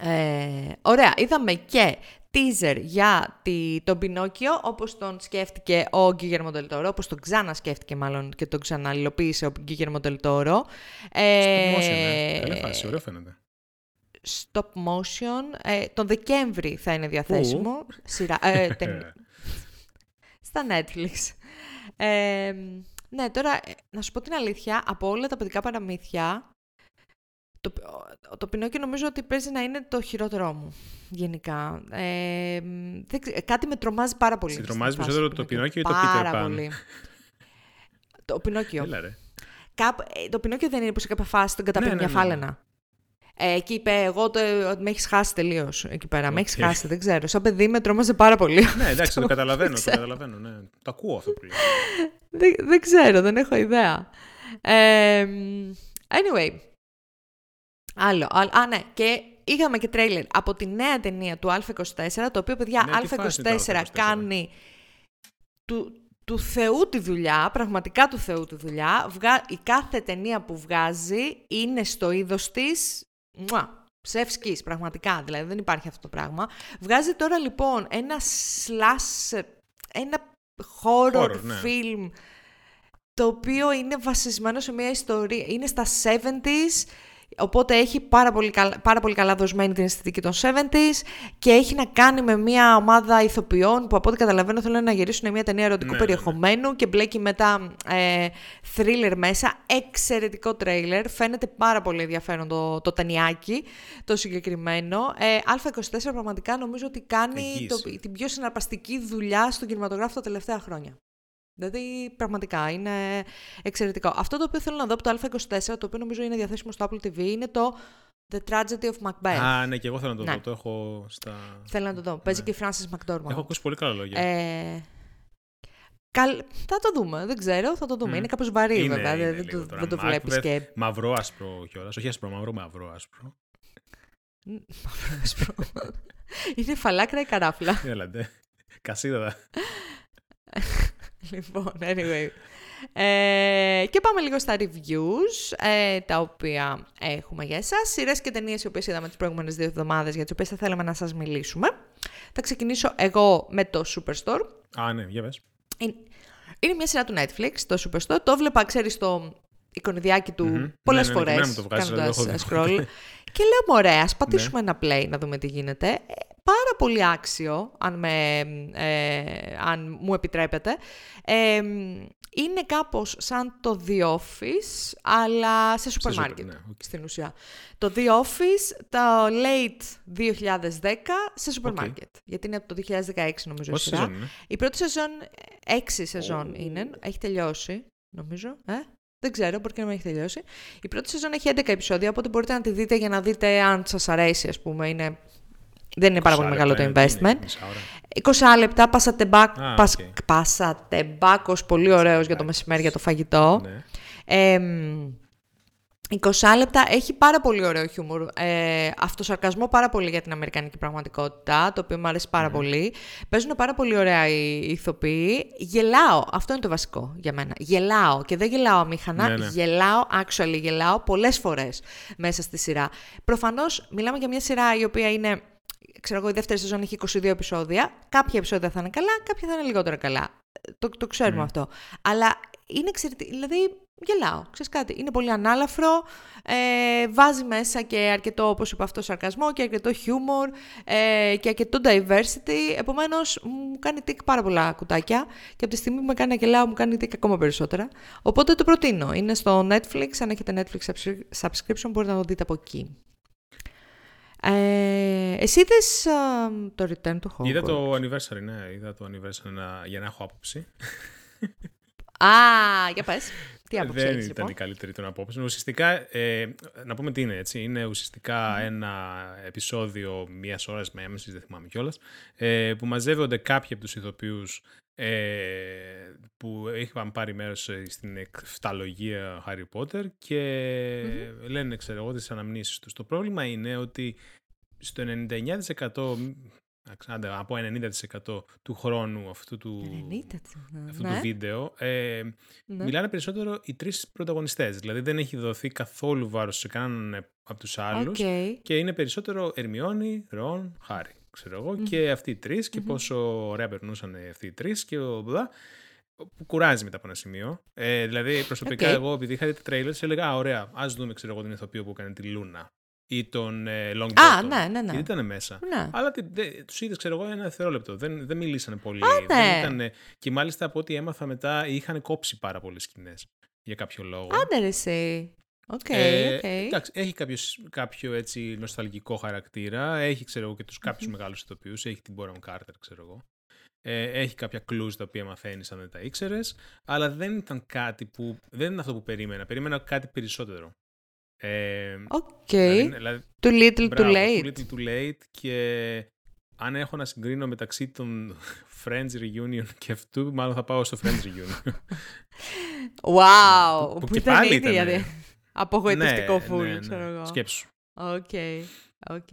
Ε, ωραία, είδαμε και teaser για τη, τον Πινόκιο, όπως τον σκέφτηκε ο Γκίγερμο Τελτόρο, όπως τον ξανασκέφτηκε μάλλον και τον ξαναυλοποίησε ο Γκίγερμο Τελτόρο. Ε, Stop motion, ε. Καλή φάση, ωραίο φαίνεται. stop motion. Ε, τον Δεκέμβρη θα είναι διαθέσιμο. Σειρά, ε, ταινία. Στα Netflix. Ε, ναι, τώρα, ε, να σου πω την αλήθεια, από όλα τα παιδικά παραμύθια, το, το, το Πινόκιο νομίζω ότι παίζει να είναι το χειρότερό μου, γενικά. Ε, δεν ξέ- κάτι με τρομάζει πάρα πολύ. Σε στην τρομάζει φάση περισσότερο του το Πινόκιο. Πινόκιο ή το Peter Πάρα Pan? πολύ. το Πινόκιο. Έλα ρε. Κάπου, ε, το Πινόκιο δεν είναι που σε κάποια φάση τον καταπίνει Ναι, ναι, μια ναι, ναι. φάλαινα. Ε, εκεί είπε, εγώ το, ότι με έχεις χάσει τελείως εκεί πέρα. Με έχεις Οκ. χάσει, δεν ξέρω. Σαν παιδί με τρόμαζε πάρα πολύ. Ναι, εντάξει, Αυτό. το καταλαβαίνω, το ξέρω. καταλαβαίνω. Ναι. Το ακούω αυτό που λέει. δεν, δεν ξέρω, δεν έχω ιδέα. Ε, anyway. Άλλο, άλλο. Α, ναι. Και είχαμε και τρέιλερ από τη νέα ταινία του Α24, το οποίο, παιδιά, Ναι, τι φάση είναι το Α24 Α24? κάνει του, του Θεού τη δουλειά, πραγματικά του Θεού τη δουλειά. Βγα... Η κάθε ταινία που βγάζει είναι στο είδος της, μουα, ψευσκής, πραγματικά, δηλαδή δεν υπάρχει αυτό το πράγμα. Βγάζει τώρα λοιπόν ένα slash, ένα horror Horror, ναι. film, το οποίο είναι βασισμένο σε μια ιστορία, είναι στα 70s, Οπότε έχει πάρα πολύ, καλά, πάρα πολύ καλά δοσμένη την αισθητική των 70s και έχει να κάνει με μια ομάδα ηθοποιών που από ό,τι καταλαβαίνω θέλουν να γυρίσουν μια ταινία ερωτικού Ναι, ναι, ναι. περιεχομένου και μπλέκει μετά ε, thriller μέσα. Εξαιρετικό τρέιλερ. Φαίνεται πάρα πολύ ενδιαφέρον το, το ταινιάκι το συγκεκριμένο. Ε, Α24 πραγματικά νομίζω ότι κάνει Εγγύηση. το, την πιο συναρπαστική δουλειά στον κινηματογράφο τα τελευταία χρόνια. Δηλαδή, πραγματικά είναι εξαιρετικό. Αυτό το οποίο θέλω να δω από το Α24, το οποίο νομίζω είναι διαθέσιμο στο Apple TV, είναι το The Tragedy of Macbeth. Α, ναι, και εγώ θέλω να το Ναι. δω. Το έχω στα. Θέλω να το δω. Παίζει Ναι. και η Frances McDormand. Έχω ακούσει πολύ καλά λόγια. Ε, καλ... Θα το δούμε, δεν ξέρω, θα το δούμε. Μμ. Είναι κάπως βαρύ Είναι, βέβαια, είναι δεν, λίγο το, τώρα. δεν το βλέπεις Macbeth, και... Μαυρό άσπρο κιόλας. Όχι άσπρο μαύρο, μαυρό άσπρο. Μαύρο άσπρο. Είναι φαλάκρα η καράφλα. Έλατε. Κασίδα. λοιπόν, anyway. Ε, και πάμε λίγο στα reviews, ε, τα οποία έχουμε για εσάς. Σειρές και ταινίες οι οποίες είδαμε τις προηγούμενες δύο εβδομάδες, για τις οποίες θα θέλαμε να σας μιλήσουμε. Θα ξεκινήσω εγώ με το Superstore. Α, ναι, για πες. Είναι, είναι μια σειρά του Netflix, το Superstore. Το βλέπα, ξέρεις, στο εικονιδιάκι του mm-hmm. πολλές ναι, ναι, φορές, ναι, το βγάζεις, κάνοντας το έχω δει. scroll. και λέω, ωραία, ας πατήσουμε ένα play να δούμε τι γίνεται. Ε, πάρα πολύ άξιο, αν, με, ε, αν μου επιτρέπετε. Ε, είναι κάπως σαν το The Office, αλλά σε σούπερ μάρκετ, ναι, οκ. στην ουσία. Το The Office, το late 2010, σε σούπερ Οκ. μάρκετ. Γιατί είναι από το 2016 νομίζω η Πόση σειρά. σεζόν είναι; Η πρώτη σεζόν, έξι σεζόν είναι, έχει τελειώσει, νομίζω. Ε; Δεν ξέρω, μπορεί και να μην έχει τελειώσει. Η πρώτη σεζόν έχει 11 επεισόδια, οπότε μπορείτε να τη δείτε για να δείτε αν σας αρέσει, ας πούμε. Είναι... Δεν είναι πάρα πολύ 20 μεγάλο το λεπτά είναι, τι είναι, investment. μισά ώρα. 20 λεπτά, πασατεμπάκ, Α, πας, οκ. πασατεμπάκος, πολύ ωραίος για το μεσημέρι, για το φαγητό. Ναι. Ε, 20 λεπτά έχει πάρα πολύ ωραίο χιούμορ. Ε, αυτοσαρκασμό πάρα πολύ για την αμερικανική πραγματικότητα, το οποίο μου αρέσει πάρα πολύ. Παίζουν πάρα πολύ ωραία οι, οι ηθοποιοί. Γελάω. Αυτό είναι το βασικό για μένα. Γελάω. Και δεν γελάω αμήχανα. Ναι, ναι. Γελάω, actually γελάω πολλές φορές μέσα στη σειρά. Προφανώς μιλάμε για μια σειρά η οποία είναι ξέρω εγώ, η δεύτερη σεζόν έχει 22 επεισόδια. Κάποια επεισόδια θα είναι καλά, κάποια θα είναι λιγότερα καλά. Ε, Το, το ξέρουμε Μμμ. αυτό. Αλλά είναι εξαιρετικό. Δηλαδή, γελάω. Ξέρεις κάτι. Είναι πολύ ανάλαφρο. Ε, βάζει μέσα και αρκετό, όπως είπα αυτό, σαρκασμό και αρκετό χιούμορ ε, και αρκετό diversity. Επομένως, μου κάνει τικ πάρα πολλά κουτάκια και από τη στιγμή που με κάνει να γελάω, μου κάνει τικ ακόμα περισσότερα. Οπότε το προτείνω. Είναι στο Netflix. Αν έχετε Netflix subscri- subscription, μπορείτε να το δείτε από εκεί. Ε, εσύ είδες α, το Return to Hogwarts; Είδα το anniversary, ναι. Είδα το anniversary να- για να έχω άποψη. Α, για πες. Τι άποψη Δεν έχεις, ήταν λοιπόν; η καλύτερη των απόψεων. Ουσιαστικά, ε, να πούμε τι είναι, έτσι. Είναι ουσιαστικά ένα επεισόδιο μία ώρας με έμεσης, δεν θυμάμαι κιόλας, ε, που μαζεύονται κάποιοι από τους ηθοποιούς ε, που είχαν πάρει μέρος στην επταλογία Harry Potter και λένε, ξέρω εγώ, τις αναμνήσεις τους. Το πρόβλημα είναι ότι στο 99% εντάξει, άντε, από 90% του χρόνου αυτού του, 90, αυτού ναι, του βίντεο ε, ναι. μιλάνε περισσότερο οι τρεις πρωταγωνιστές. Δηλαδή δεν έχει δοθεί καθόλου βάρος σε κανέναν από τους άλλους Οκ. και είναι περισσότερο Ερμιόνη, Ρον, Χάρι. Ξέρω εγώ, και αυτοί οι τρεις και πόσο ωραία περνούσαν αυτοί οι τρεις και ο μπλα, που κουράζει μετά από ένα σημείο. Ε, δηλαδή προσωπικά Οκ. εγώ επειδή είχα δει τα trailers έλεγα «Α, ωραία, ας δούμε ξέρω εγώ τον ηθοποιό που έκανε τη Λούνα ή τον ε, Longbottom. Α, ναι, ναι, ναι. Γιατί ήταν μέσα. Ναι. Αλλά τους είδες, ξέρω εγώ, ένα δευτερόλεπτο. Δεν, δεν μιλήσανε πολύ. ναι. Δεν ήτανε- Και μάλιστα από ό,τι έμαθα μετά είχαν κόψει πάρα πολλές σκηνές για κάποιο λόγο. Άντε ρε εσύ. Οκ, Ε, οκ. εντάξει, έχει κάποιος, κάποιο έτσι νοσταλγικό χαρακτήρα. Έχει, ξέρω εγώ, και τους κάποιους μεγάλους ηθοποιούς. Έχει την Μπόναμ Κάρτερ, ξέρω εγώ. Ε, έχει κάποια clues τα οποία μαθαίνει αν δεν τα ήξερες. Αλλά δεν ήταν κάτι που. Δεν είναι αυτό που περίμενα. Περίμενα κάτι περισσότερο. Ε, Οκ. δηλαδή- δηλαδή, Too little, Μπράβο, too late. Too little too late και αν έχω να συγκρίνω μεταξύ των Friends Reunion και αυτού, μάλλον θα πάω στο Friends Reunion. Wow. Που- Που, που και ήταν πάλι ήδη ήτανε. δηλαδή, Απογοητευτικό ναι, φουλ, ναι, ναι. ξέρω εγώ. Σκέψου. Οκ, οκ.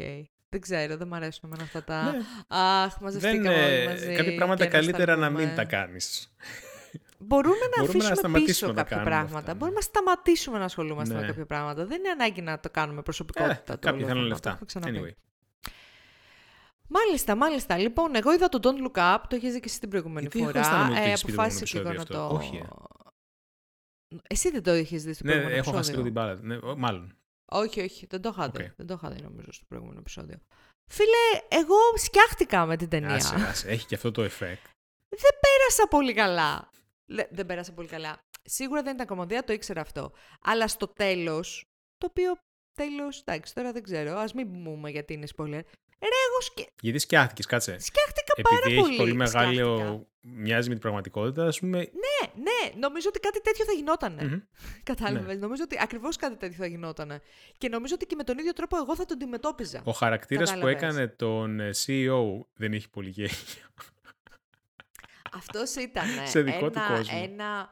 Δεν ξέρω, δεν μου αρέσουν εμένα αυτά τα... Ναι. Αχ, Δεν, μαζευτήκαμε ε, όλοι μαζί κάποια πράγματα και καλύτερα να μην νοσταλγούμε. τα κάνεις. Μπορούμε να Μπορούμε να αφήσουμε σταματήσουμε πίσω να τα κάποια κάνουμε πράγματα. αυτά, ναι. Μπορούμε να σταματήσουμε να ασχολούμαστε με Ναι. κάποια πράγματα. Δεν είναι ανάγκη να το κάνουμε προσωπικότητα. Ε, το κάποιοι όλο θέλουν θέμα. Το λεφτά. έχω ξαναπεί. Anyway. Μάλιστα, μάλιστα. Λοιπόν, εγώ είδα το Don't Look Up, το έχεις δει και εσύ την προηγούμενη Γιατί έχω φορά. αισθάνομαι ότι το έχεις πει το αποφάσισα και εγώ να προηγούμενο το... επεισόδιο αυτό. Εσύ δεν το είχες δει στο Ναι, προηγούμενο έχω χάσει επεισόδιο. λίγο την μπάλα. Ναι, ο- μάλλον. Όχι, όχι, δεν το είχα δει. Οκ. Δεν το είχα δει νομίζω στο προηγούμενο επεισόδιο. Φίλε, εγώ σκιάχτηκα με την ταινία. Άσε, άσε. Έχει και αυτό το effect. δεν πέρασα πολύ καλά. Λε- δεν πέρασα πολύ καλά. Σίγουρα δεν ήταν κωμωδία, το ήξερα αυτό. Αλλά στο τέλος, το οποίο τέλος, εντάξει, τώρα δεν ξέρω, ας μην πούμε γιατί είναι spoiler. Ρε, εγώ σκε... Γιατί σκιάχτηκες, κάτσε. σκιάχτηκα πάρα Επειδή έχεις πολύ. πολύ σκιάχτηκα. μεγάλο. Μοιάζει με την πραγματικότητα, ας πούμε. Ναι, ναι, νομίζω ότι κάτι τέτοιο θα γινότανε. Μμμ. Κατάλαβες, νομίζω ότι ακριβώς κάτι τέτοιο θα γινότανε. Και νομίζω ότι και με τον ίδιο τρόπο εγώ θα τον αντιμετώπιζα. Ο χαρακτήρας που Κατάλαβες. έκανε τον ε, CEO δεν έχει πολύ γέλιο. Αυτός ήταν Σε δικό του ένα, κόσμο. ένα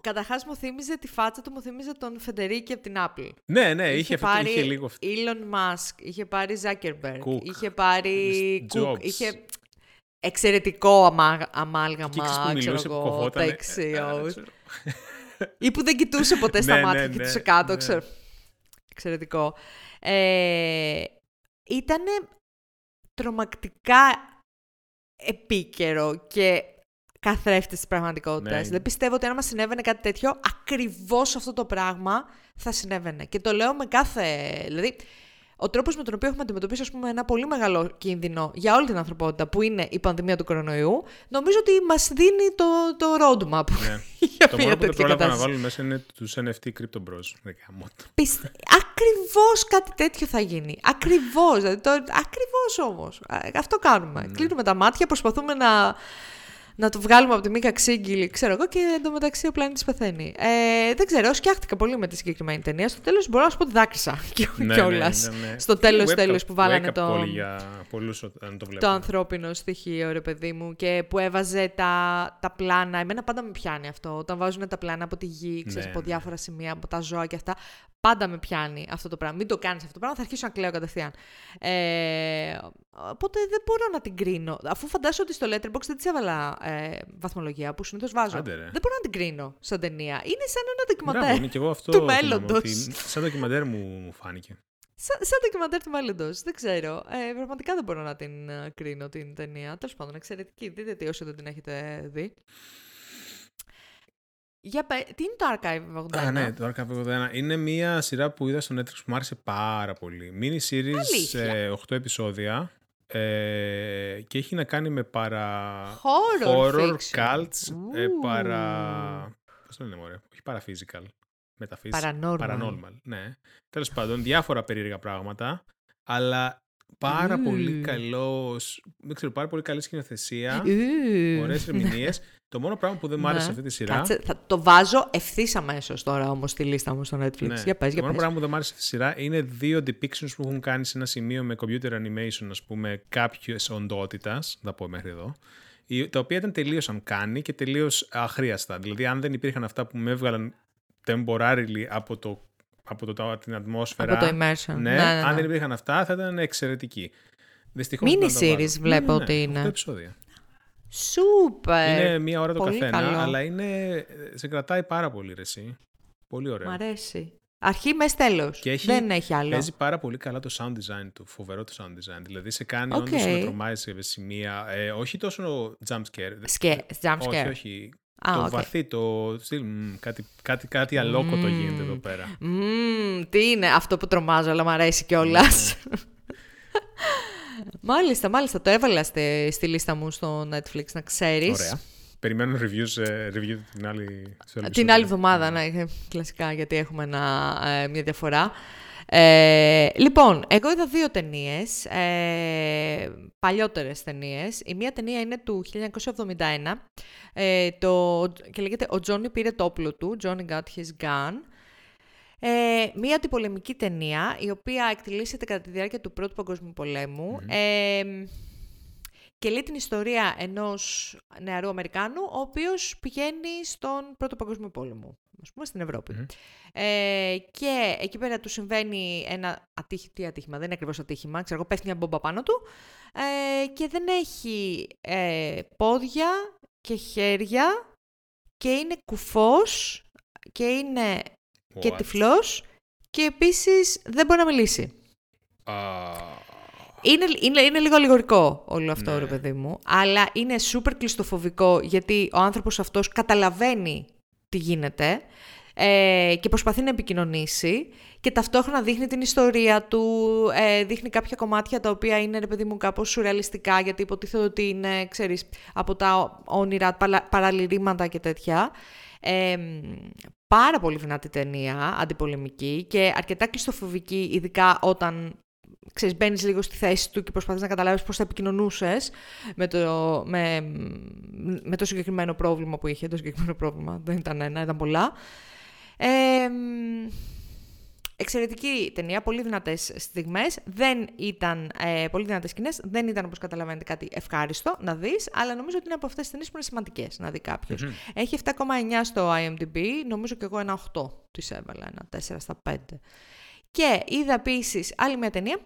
Καταρχάς μου θύμιζε τη φάτσα του, μου θύμιζε τον Φεντερίκη από την Apple. Ναι, ναι, είχε, είχε αυτό, πάρει είχε λίγο αυτό. Elon Musk, είχε πάρει Zuckerberg, Cook. είχε πάρει Jobs. Cook, είχε εξαιρετικό αμά, αμάλγαμα, Και ξέρεις που ξέρω μιλούσε που εγώ, τα κοβότανε. Ε, εξιός. ξέρω. Ή που δεν κοιτούσε ποτέ στα Ναι, ναι, μάτια, ναι, κοιτούσε κάτω, ναι. ξέρω. Εξαιρετικό. Ε, ήτανε τρομακτικά επίκαιρο και καθρέφτη της πραγματικότητας. Ναι. Δεν πιστεύω ότι αν μας συνέβαινε κάτι τέτοιο, ακριβώς αυτό το πράγμα θα συνέβαινε. Και το λέω με κάθε... Δηλαδή, ο τρόπος με τον οποίο έχουμε αντιμετωπίσει ας πούμε, ένα πολύ μεγάλο κίνδυνο για όλη την ανθρωπότητα, που είναι η πανδημία του κορονοϊού, νομίζω ότι μας δίνει το, το roadmap Ναι. για Το μια μόνο που δεν τέτοια πρόλαβα να κατάσταση. βάλουν μέσα είναι τους NFT Crypto Bros. Δεν γάμο το. Πιστε... Ακριβώς κάτι τέτοιο θα γίνει. Ακριβώς. Δηλαδή, το... Ακριβώς όμως. Α, Αυτό κάνουμε. Κλείνουμε τα μάτια, προσπαθούμε να, να το βγάλουμε από τη μήκα ξύγκυλη, ξέρω εγώ, και εντωμεταξύ ο πλανήτης πεθαίνει. Ε, δεν ξέρω, σκιάχτηκα πολύ με τη συγκεκριμένη ταινία. Στο τέλος μπορώ να σου πω ότι δάκρυσα Ναι, κιόλας. ναι, ναι, ναι. Στο τέλος, Wake up- τέλος που βάλανε wake up το... call για πολλούς όταν το το βλέπουν. ανθρώπινο στοιχείο, ρε παιδί μου, και που έβαζε τα, τα πλάνα. Εμένα πάντα με πιάνει αυτό. Όταν βάζουν τα πλάνα από τη γη, ξέρεις, Ναι, από ναι. διάφορα σημεία, από τα ζώα και αυτά. Πάντα με πιάνει αυτό το πράγμα. Μην το κάνεις αυτό το πράγμα, θα αρχίσω να κλαίω κατευθείαν. Ε, οπότε δεν μπορώ να την κρίνω. Αφού φαντάζομαι ότι στο Letterboxd δεν της έβαλα ε, βαθμολογία που συνήθως βάζω. Άντε, ρε. δεν μπορώ να την κρίνω σαν ταινία. Είναι σαν ένα Μπράβο, ντοκιμαντέρ. είναι και εγώ αυτό του θυμάμαι, μέλλοντος. ότι Σαν ντοκιμαντέρ μου, μου φάνηκε. Σαν, σαν ντοκιμαντέρ του μέλλοντος. Δεν ξέρω. Ε, πραγματικά δεν μπορώ να την ε, κρίνω την ταινία. Τέλος πάντων, εξαιρετική. Δείτε τη όσοι δεν την έχετε δει. Για πε, τι είναι το Archive 81. Α, ναι, το Archive 81. Είναι μια σειρά που είδα στο Netflix που μου άρεσε πάρα πολύ. Mini series, Αλήθεια. ε, 8 επεισόδια. Ε, και έχει να κάνει με παρα... Horror fiction. cults, ε, Ου. παρα... Πώς το λένε, μωρέ; Όχι παρα-physical. Metaphysical. Paranormal. Paranormal, ναι. Τέλος πάντων, διάφορα περίεργα πράγματα, αλλά πάρα Ου. πολύ καλός, δεν ξέρω, πάρα πολύ καλή σκηνοθεσία, Ου. ωραίες ερμηνείες. Το μόνο πράγμα που δεν μου άρεσε Ναι. σε αυτή τη σειρά... Κάτσε, θα το βάζω ευθύς αμέσως τώρα όμως στη λίστα μου στο Netflix. Ναι. Για πες, το για μόνο πες. πράγμα που δεν μου άρεσε στη σειρά είναι δύο depictions που έχουν κάνει σε ένα σημείο με computer animation, ας πούμε, κάποιες οντότητας, θα πω μέχρι εδώ, η- τα οποία ήταν τελείως κάνει και τελείως αχρίαστα. Δηλαδή, αν δεν υπήρχαν αυτά που με έβγαλαν temporarily από, το, από το, την ατμόσφαιρα, Από το immersion. ναι, Ναι, ναι, αν ναι. δεν υπήρχαν αυτά, θα ήταν εξαιρετική. Δυστυχώς Mini δεν μπορώ να τα series βάλω. βλέπω ναι, ναι, ότι ναι, είναι. οκτώ επεισόδια. Σούπερ. είναι μία ώρα το πολύ καθένα, καλό. αλλά είναι, σε κρατάει πάρα πολύ ρε εσύ. Πολύ ωραίο. Μ' αρέσει. Αρχή μες τέλος. Και έχει- Δεν έχει άλλο. Παίζει πάρα πολύ καλά το sound design του. Φοβερό το sound design. Δηλαδή σε κάνει Οκ. όντως να τρομάζει σε σημεία. Ε, όχι τόσο jump scare. Σκε... Jump Όχι, scare. όχι. Α, το οκ. βαθύ, το στυλ. μ, κάτι, κάτι, κάτι αλλόκοτο Μμμ. γίνεται εδώ πέρα. Μμμ, τι είναι αυτό που τρομάζω, αλλά μου αρέσει κιόλας. μάλιστα, μάλιστα. Το έβαλα στη, στη λίστα μου στο Netflix, να ξέρεις. Ωραία. Περιμένω reviews, ε, review την άλλη, στο άλλο Την επεισόδιο. άλλη εβδομάδα, ναι, ε, κλασικά, γιατί έχουμε ένα, ε, μια διαφορά. Ε, λοιπόν, εγώ είδα δύο ταινίες, ε, παλιότερες ταινίες. Η μία ταινία είναι του 1971 ε, το, και λέγεται «Ο Τζόνι πήρε το όπλο του», «Johnny got his gun». Ε, μία αντιπολεμική ταινία, η οποία εκτελήσεται κατά τη διάρκεια του Πρώτου Παγκόσμιου Πολέμου. Ε, και λέει την ιστορία ενός νεαρού Αμερικάνου, ο οποίος πηγαίνει στον Πρώτο Παγκόσμιο Πόλεμο, ας πούμε στην Ευρώπη. Μμμ. Ε, και εκεί πέρα του συμβαίνει ένα ατύχη, τι ατύχημα, δεν είναι ακριβώς ατύχημα, ξέρω εγώ, πέφτει μια μπόμπα πάνω του ε, και δεν έχει ε, πόδια και χέρια και είναι κουφός και είναι και What? τυφλός και επίσης δεν μπορεί να μιλήσει. Α, Είναι, είναι, είναι λίγο αλληγορικό όλο αυτό, Ναι. ρε παιδί μου, αλλά είναι σούπερ κλειστοφοβικό γιατί ο άνθρωπος αυτός καταλαβαίνει τι γίνεται ε, και προσπαθεί να επικοινωνήσει και ταυτόχρονα δείχνει την ιστορία του, ε, δείχνει κάποια κομμάτια τα οποία είναι, ρε παιδί μου, κάπως σουρεαλιστικά γιατί υποτίθεται ότι είναι, ξέρεις, από τα όνειρα, παλα- παραλυρήματα και τέτοια. Ε, πάρα πολύ δυνατή ταινία, αντιπολεμική και αρκετά κλειστοφοβική, ειδικά όταν ξέρεις, μπαίνεις λίγο στη θέση του και προσπαθείς να καταλάβεις πώς θα επικοινωνούσες με το, με, με το συγκεκριμένο πρόβλημα που είχε. Το συγκεκριμένο πρόβλημα δεν ήταν ένα, ήταν πολλά. Ε, Εξαιρετική ταινία, πολύ δυνατές στιγμές. Δεν ήταν ε, πολύ δυνατές σκηνές. Δεν ήταν, όπως καταλαβαίνετε, κάτι ευχάριστο να δεις, αλλά νομίζω ότι είναι από αυτές τις ταινίες που είναι σημαντικές να δει κάποιος. Έχει 7,9 στο IMDb, νομίζω και εγώ ένα 8 τη έβαλα, ένα 4 στα 5. Και είδα επίσης άλλη μια ταινία,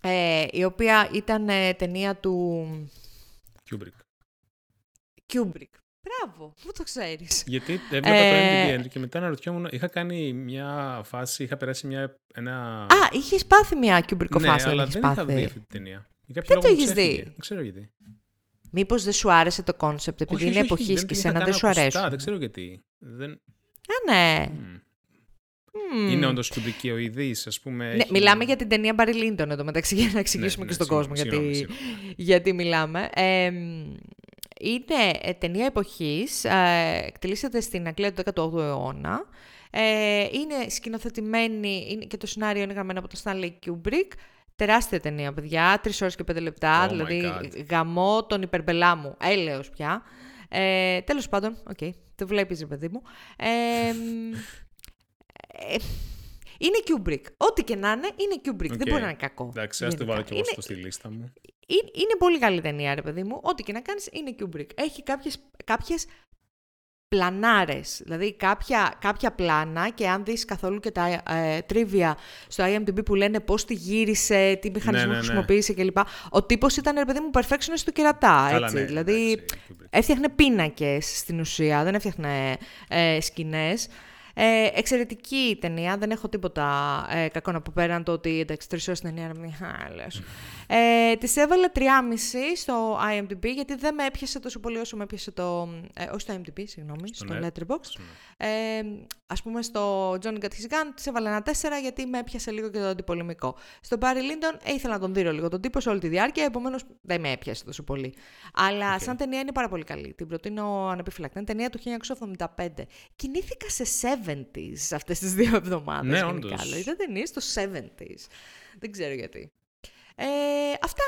ε, η οποία ήταν ε, ταινία του... Kubrick. Kubrick. Μπράβο, πού το ξέρεις. Γιατί έβλεπα ε... το MDB και μετά αναρωτιόμουν, είχα κάνει μια φάση, είχα περάσει μια, ένα... Α, είχες πάθει μια Kubrick ναι, φάση. αλλά δεν είχα δει αυτή την ταινία. Δεν το έχεις δει. Δεν ξέρω γιατί. Μήπως δεν σου άρεσε το κόνσεπτ, επειδή όχι, είναι όχι, εποχής δεν και την σένα είχα δεν καν σου ακουστά, αρέσει. Δεν ξέρω γιατί. Δεν... Α, ναι. Μμ. Μμμ. Είναι όντως κουμπικιοειδή, ας πούμε. Ναι, έχει- μιλάμε για την ταινία Barry Lyndon εδώ μεταξύ για να εξηγήσουμε ναι, και στον συγγνώμη, κόσμο συγγνώμη, γιατί, συγγνώμη. γιατί μιλάμε. Ε, είναι ε, ταινία εποχής, ε, εκτυλίσσεται στην Αγγλία του 18ου αιώνα. Ε, είναι σκηνοθετημένη είναι, και το σενάριο είναι γραμμένο από τον Stanley Kubrick. Τεράστια ταινία, παιδιά, τρεις ώρες και πέντε λεπτά, Oh my δηλαδή God. γαμώ τον υπερμπελά μου, έλεος πια. Ε, τέλος πάντων, οκ, το βλέπεις ρε παιδί μου. Ε, ε, είναι Kubrick. Ό,τι και να είναι, είναι Kubrick. Οκ. Δεν μπορεί να είναι κακό. Εντάξει, ας το γενικά. βάλω κι εγώ Είναι- στο στη λίστα μου. είναι, είναι πολύ καλή ταινία, ρε παιδί μου. Ό,τι και να κάνεις είναι Kubrick. Έχει κάποιες, κάποιες πλανάρες, δηλαδή κάποια, κάποια πλάνα και αν δεις καθόλου και τα ε, τρίβια στο IMDb που λένε πώς τη γύρισε, τι μηχανισμό ναι, ναι. χρησιμοποίησε κλπ. Ο τύπος ήταν, ρε παιδί μου, perfectionist στο κερατά, Καλά, έτσι. ναι, δηλαδή εντάξει, Kubrick. έφτιαχνε πίνακες στην ουσία, δεν έφτιαχνε ε, σκηνές. Ε, εξαιρετική η ταινία, δεν έχω τίποτα ε, κακό να πω πέραν το ότι εντάξει, τρεις ώρες ταινία να μην χάλες. Ε, της έβαλα 3,5 στο IMDb γιατί δεν με έπιασε τόσο πολύ όσο με έπιασε το... Ε, όχι στο IMDb, συγγνώμη, στο, net. Letterboxd. Ε, ας πούμε στο Johnny Got His Gun της έβαλα ένα 4 γιατί με έπιασε λίγο και το αντιπολεμικό. Στο Barry Lyndon ε, ήθελα να τον δείρω λίγο τον τύπο σε όλη τη διάρκεια, επομένως δεν με έπιασε τόσο πολύ. Αλλά Οκ. σαν ταινία είναι πάρα πολύ καλή. Την προτείνω ανεπιφύλακτα. Είναι ταινία του 1975. Κινήθηκα σε 70s αυτές τις δύο εβδομάδες. Ναι, γενικά. όντως. Δηλαδή, Ήταν ταινίες στο 70s. Δεν ξέρω γιατί. Ε, αυτά.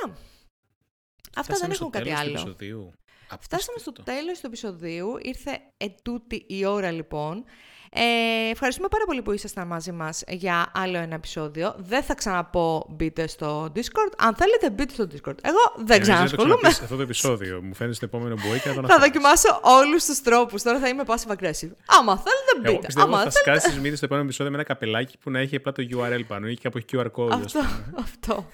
Αυτά Φτάσαμε δεν στο έχουν κάτι τέλος του άλλο. επεισοδίου. Φτάσαμε στο Απίστευτο. τέλος του επεισοδίου. Ήρθε ετούτη η ώρα λοιπόν. Ε, ευχαριστούμε πάρα πολύ που ήσασταν μαζί μας για άλλο ένα επεισόδιο. Δεν θα ξαναπώ μπείτε στο Discord. Αν θέλετε μπείτε στο Discord. Εγώ δεν Νομίζω δεν το ξανασχολούμαι. ξαναπείς αυτό το επεισόδιο. Μου φαίνεται στο επόμενο μπορεί και να τον Θα αφήσεις. δοκιμάσω όλους τους τρόπους. Τώρα θα είμαι passive aggressive. Άμα θέλετε μπείτε. Εγώ πιστεύω Άμα ότι θα θέλετε... σκάσεις τις μύτες στο επόμενο επεισόδιο με ένα καπελάκι που να έχει απλά το URL πάνω ή και από QR code. ας Αυτό, πούμε. αυτό.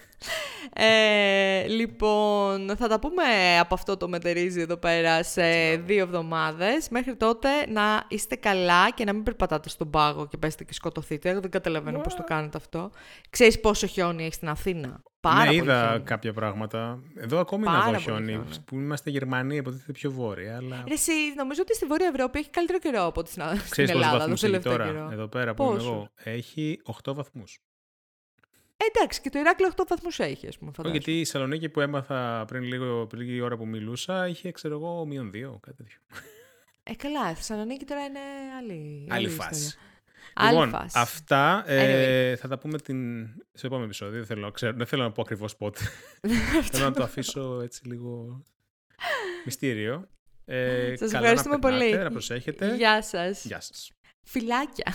Ε, λοιπόν, θα τα πούμε από αυτό το μετερίζει εδώ πέρα σε δύο εβδομάδες. Μέχρι τότε να είστε καλά και να μην περπατάτε στον πάγο και πέστε και σκοτωθείτε. Εγώ δεν καταλαβαίνω πώς το κάνετε αυτό. Ξέρεις πόσο χιόνι έχεις στην Αθήνα; Πάρα ναι, πολύ είδα χιόνι. κάποια πράγματα. Εδώ ακόμη να Πάρα δω πολύ χιόνι. χιόνι. Που είμαστε Γερμανοί, υποτίθεται πιο βόρεια. Αλλά Ρε, εσύ, νομίζω ότι στη Βόρεια Ευρώπη έχει καλύτερο καιρό από ότι στην, στην ξέρει πόσους Ελλάδα βαθμούς το έχει τελευταίο τώρα. καιρό. Εδώ πέρα που είμαι Πόσους; εγώ. Έχει 8 βαθμούς. Ε, εντάξει, και το Ηράκλειο 8 βαθμούς έχει, ας πούμε, φαντάζομαι. Γιατί η Σαλονίκη που έμαθα πριν, λίγο, πριν λίγη ώρα που μιλούσα είχε, ξέρω εγώ, μείον 2, κάτι τέτοιο. Ε, καλά, η Θεσσαλονίκη τώρα είναι άλλη, Άλλη ιστορία. φάση. Άλλη Λοιπόν, φάση. αυτά ε, θα τα πούμε την... στο επόμενο επεισόδιο. Δεν θέλω, να ξέρω, δεν θέλω να πω ακριβώς πότε. θέλω να το αφήσω έτσι λίγο μυστήριο. Ε, Σας καλά ευχαριστούμε να περνάτε, πολύ. Να προσέχετε. Γεια σας. Γεια σας. Φιλάκια.